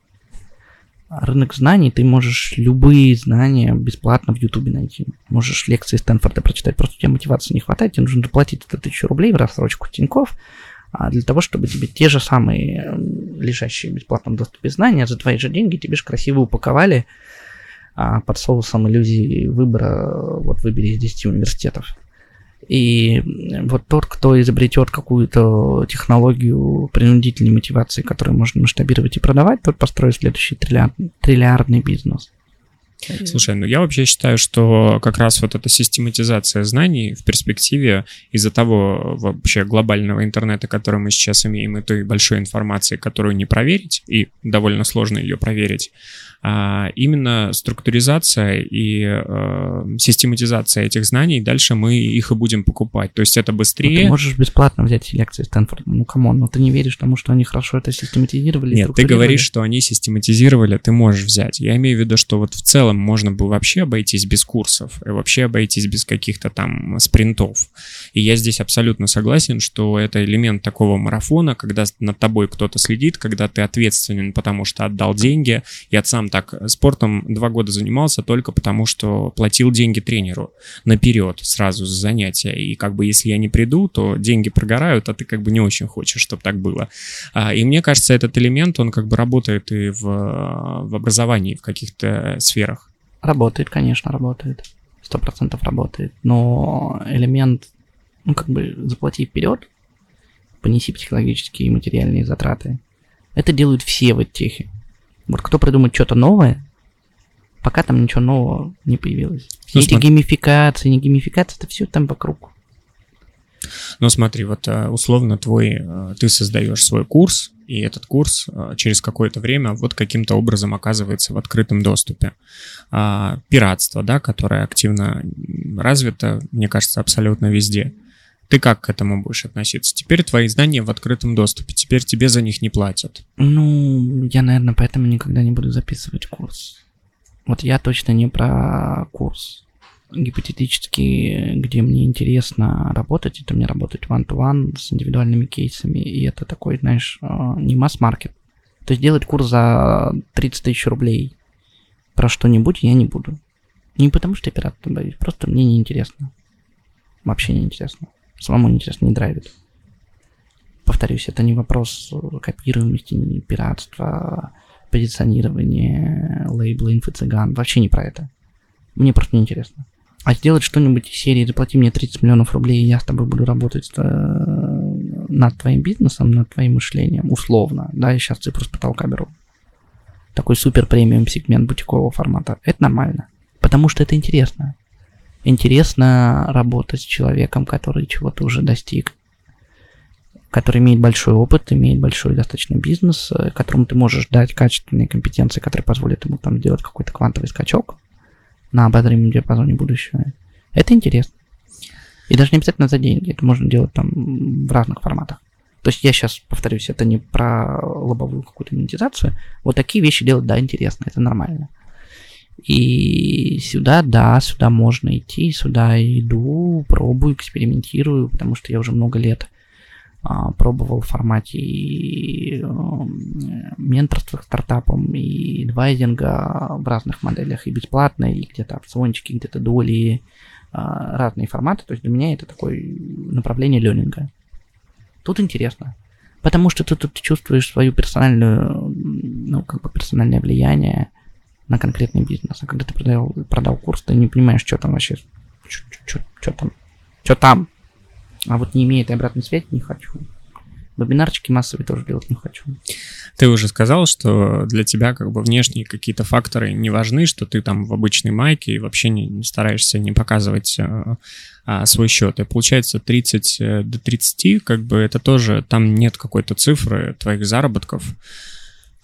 Рынок знаний, ты можешь любые знания бесплатно в Ютубе найти. Можешь лекции Стэнфорда прочитать, просто у тебя мотивации не хватает, тебе нужно доплатить это тысячу рублей в рассрочку Тинькофф, а для того, чтобы тебе те же самые лежащие в бесплатном доступе знания за твои же деньги тебе же красиво упаковали а, под соусом иллюзии выбора, вот выбери из 10 университетов. И вот тот, кто изобретет какую-то технологию принудительной мотивации, которую можно масштабировать и продавать, тот построит следующий триллиард, триллиардный бизнес. Слушай, ну я вообще считаю, что как раз вот эта систематизация знаний в перспективе из-за того вообще глобального интернета, который мы сейчас имеем, и той большой информации, которую не проверить, и довольно сложно ее проверить, а именно структуризация и э, систематизация этих знаний, дальше мы их и будем покупать. То есть это быстрее... Ну, ты можешь бесплатно взять лекции Стэнфорда. Ну, come on, но ты не веришь тому, что они хорошо это систематизировали? Нет, ты говоришь, что они систематизировали, ты можешь взять. Я имею в виду, что вот в целом можно было вообще обойтись без курсов, и вообще обойтись без каких-то там спринтов. И я здесь абсолютно согласен, что это элемент такого марафона, когда над тобой кто-то следит, когда ты ответственен, потому что отдал деньги. Я сам так спортом два года занимался только потому, что платил деньги тренеру наперед сразу за занятия. И как бы если я не приду, то деньги прогорают, а ты как бы не очень хочешь, чтобы так было. А, и мне кажется, этот элемент, он как бы работает и в, в образовании, в каких-то сферах. Работает, конечно, работает. Сто процентов работает. Но элемент, ну как бы заплати вперед, понеси психологические и материальные затраты. Это делают все в техе. Вот кто придумает что-то новое, пока там ничего нового не появилось. Ну, эти геймификации, не геймификации, это все там вокруг. Ну смотри, вот э, условно твой, э, ты создаешь свой курс, и этот курс э, через какое-то время вот каким-то образом оказывается в открытом доступе. А, пиратство, да, которое активно развито, мне кажется, абсолютно везде. Ты как к этому будешь относиться? Теперь твои знания в открытом доступе, теперь тебе за них не платят. Ну, я, наверное, поэтому никогда не буду записывать курс. Вот я точно не про курс. Гипотетически, где мне интересно работать, это мне работать one-to-one с индивидуальными кейсами, и это такой, знаешь, а, не масс-маркет. То есть делать курс за 30 тысяч рублей про что-нибудь я не буду. Не потому что я пират боюсь, просто мне неинтересно. Вообще неинтересно самому интересно, не драйвит. Повторюсь, это не вопрос копируемости, не пиратства, позиционирования, лейбла инфо-цыган. Вообще не про это. Мне просто не интересно. А сделать что-нибудь из серии «Заплати мне 30 миллионов рублей, и я с тобой буду работать э, над твоим бизнесом, над твоим мышлением», условно, да, я сейчас цифру с потолка беру. Такой супер премиум сегмент бутикового формата. Это нормально. Потому что это интересно интересно работать с человеком, который чего-то уже достиг, который имеет большой опыт, имеет большой достаточно бизнес, э, которому ты можешь дать качественные компетенции, которые позволят ему там сделать какой-то квантовый скачок на обозримом диапазоне будущего. Это интересно. И даже не обязательно за деньги, это можно делать там в разных форматах. То есть я сейчас повторюсь, это не про лобовую какую-то монетизацию. Вот такие вещи делать, да, интересно, это нормально. И сюда, да, сюда можно идти, сюда иду, пробую, экспериментирую, потому что я уже много лет а, пробовал в формате и а, менторства к стартапам, и адвайзинга в разных моделях, и бесплатно, и где-то опциончики, где-то доли, а, разные форматы. То есть для меня это такое направление ленинга. Тут интересно. Потому что ты тут чувствуешь свою персональную, ну, как бы персональное влияние, на конкретный бизнес. А когда ты продал, продал курс, ты не понимаешь, что там вообще, что там, что там. А вот не имея этой обратной связи, не хочу. Вебинарчики массовые тоже делать не хочу. Ты уже сказал, что для тебя как бы внешние какие-то факторы не важны, что ты там в обычной майке и вообще не, не стараешься не показывать а, а, свой счет. И получается 30 э, до 30, как бы это тоже, там нет какой-то цифры твоих заработков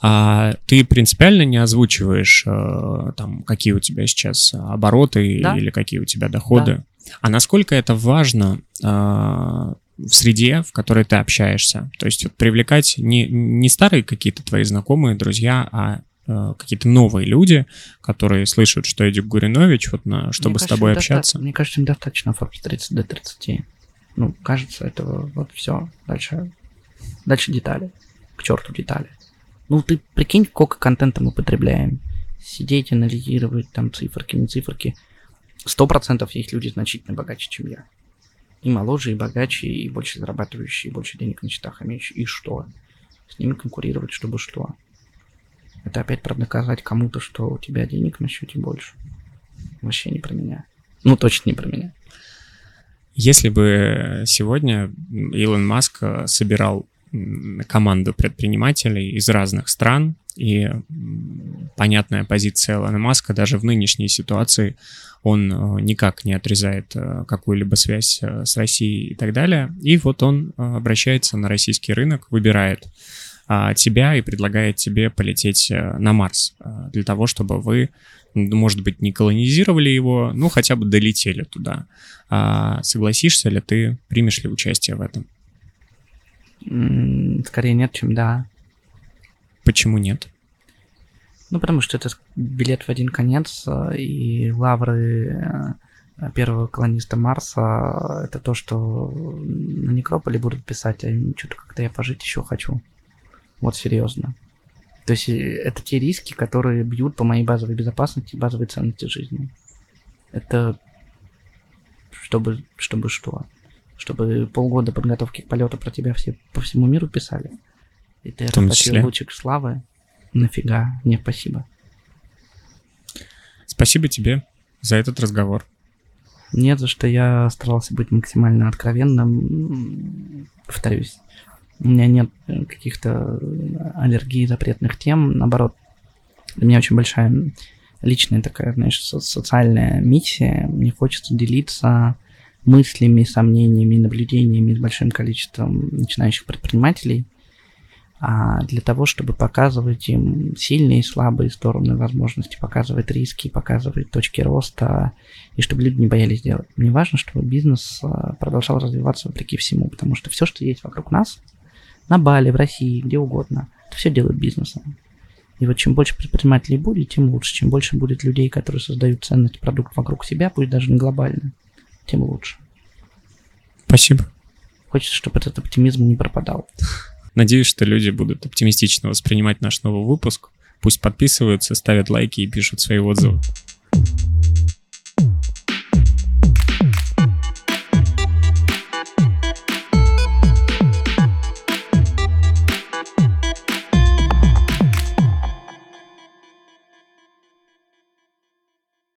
а ты принципиально не озвучиваешь э, там, какие у тебя сейчас обороты да. или какие у тебя доходы. Да. А насколько это важно э, в среде, в которой ты общаешься? То есть вот, привлекать не, не старые какие-то твои знакомые, друзья, а э, какие-то новые люди, которые слышат, что Эдик Гуринович, вот на, чтобы мне с тобой общаться. Мне кажется, недостаточно Forbes 30 до 30. Ну, кажется, этого вот все. Дальше, дальше детали. К черту детали. Ну, ты прикинь, сколько контента мы потребляем. Сидеть, анализировать там циферки, не циферки. Сто процентов есть люди значительно богаче, чем я. И моложе, и богаче, и больше зарабатывающие, и больше денег на счетах имеющие. И что? С ними конкурировать, чтобы что? Это опять про доказать кому-то, что у тебя денег на счете больше. Вообще не про меня. Ну, точно не про меня. Если бы сегодня Илон Маск собирал команду предпринимателей из разных стран, и понятная позиция Илона Маска даже в нынешней ситуации, он э, никак не отрезает э, какую-либо связь э, с Россией и так далее. И вот он обращается на российский рынок, выбирает а, тебя и предлагает тебе полететь на Марс для того, чтобы вы, может быть, не колонизировали его, ну хотя бы долетели туда. А согласишься ли ты, примешь ли участие в этом? Скорее нет, чем да. Почему нет? Ну, потому что это билет в один конец, э, и лавры э, первого колониста Марса это то, что на Некрополе будут писать, а что-то как-то я пожить еще хочу. Вот серьезно. То есть э, это те риски, которые бьют по моей базовой безопасности, базовой ценности жизни. Это чтобы, чтобы что? Чтобы полгода подготовки к полету про тебя все по всему миру писали. И ты расточил лучик славы. Нафига? Не, спасибо. Спасибо тебе за этот разговор. Нет, за что я старался быть максимально откровенным. Повторюсь, у меня нет каких-то аллергий, запретных тем. Наоборот, для меня очень большая личная такая, знаешь, социальная миссия. Мне хочется делиться мыслями, сомнениями, наблюдениями с большим количеством начинающих предпринимателей, а для того, чтобы показывать им сильные и слабые стороны возможности, показывать риски, показывать точки роста, и чтобы люди не боялись делать. Мне важно, чтобы бизнес а, продолжал развиваться вопреки всему, потому что все, что есть вокруг нас, на Бали, в России, где угодно, это все делают бизнесом. И вот чем больше предпринимателей будет, тем лучше. Чем больше будет людей, которые создают ценность продукт вокруг себя, пусть даже не глобально, тем лучше. Спасибо. Хочется, чтобы этот оптимизм не пропадал. Надеюсь, что люди будут оптимистично воспринимать наш новый выпуск. Пусть подписываются, ставят лайки и пишут свои отзывы.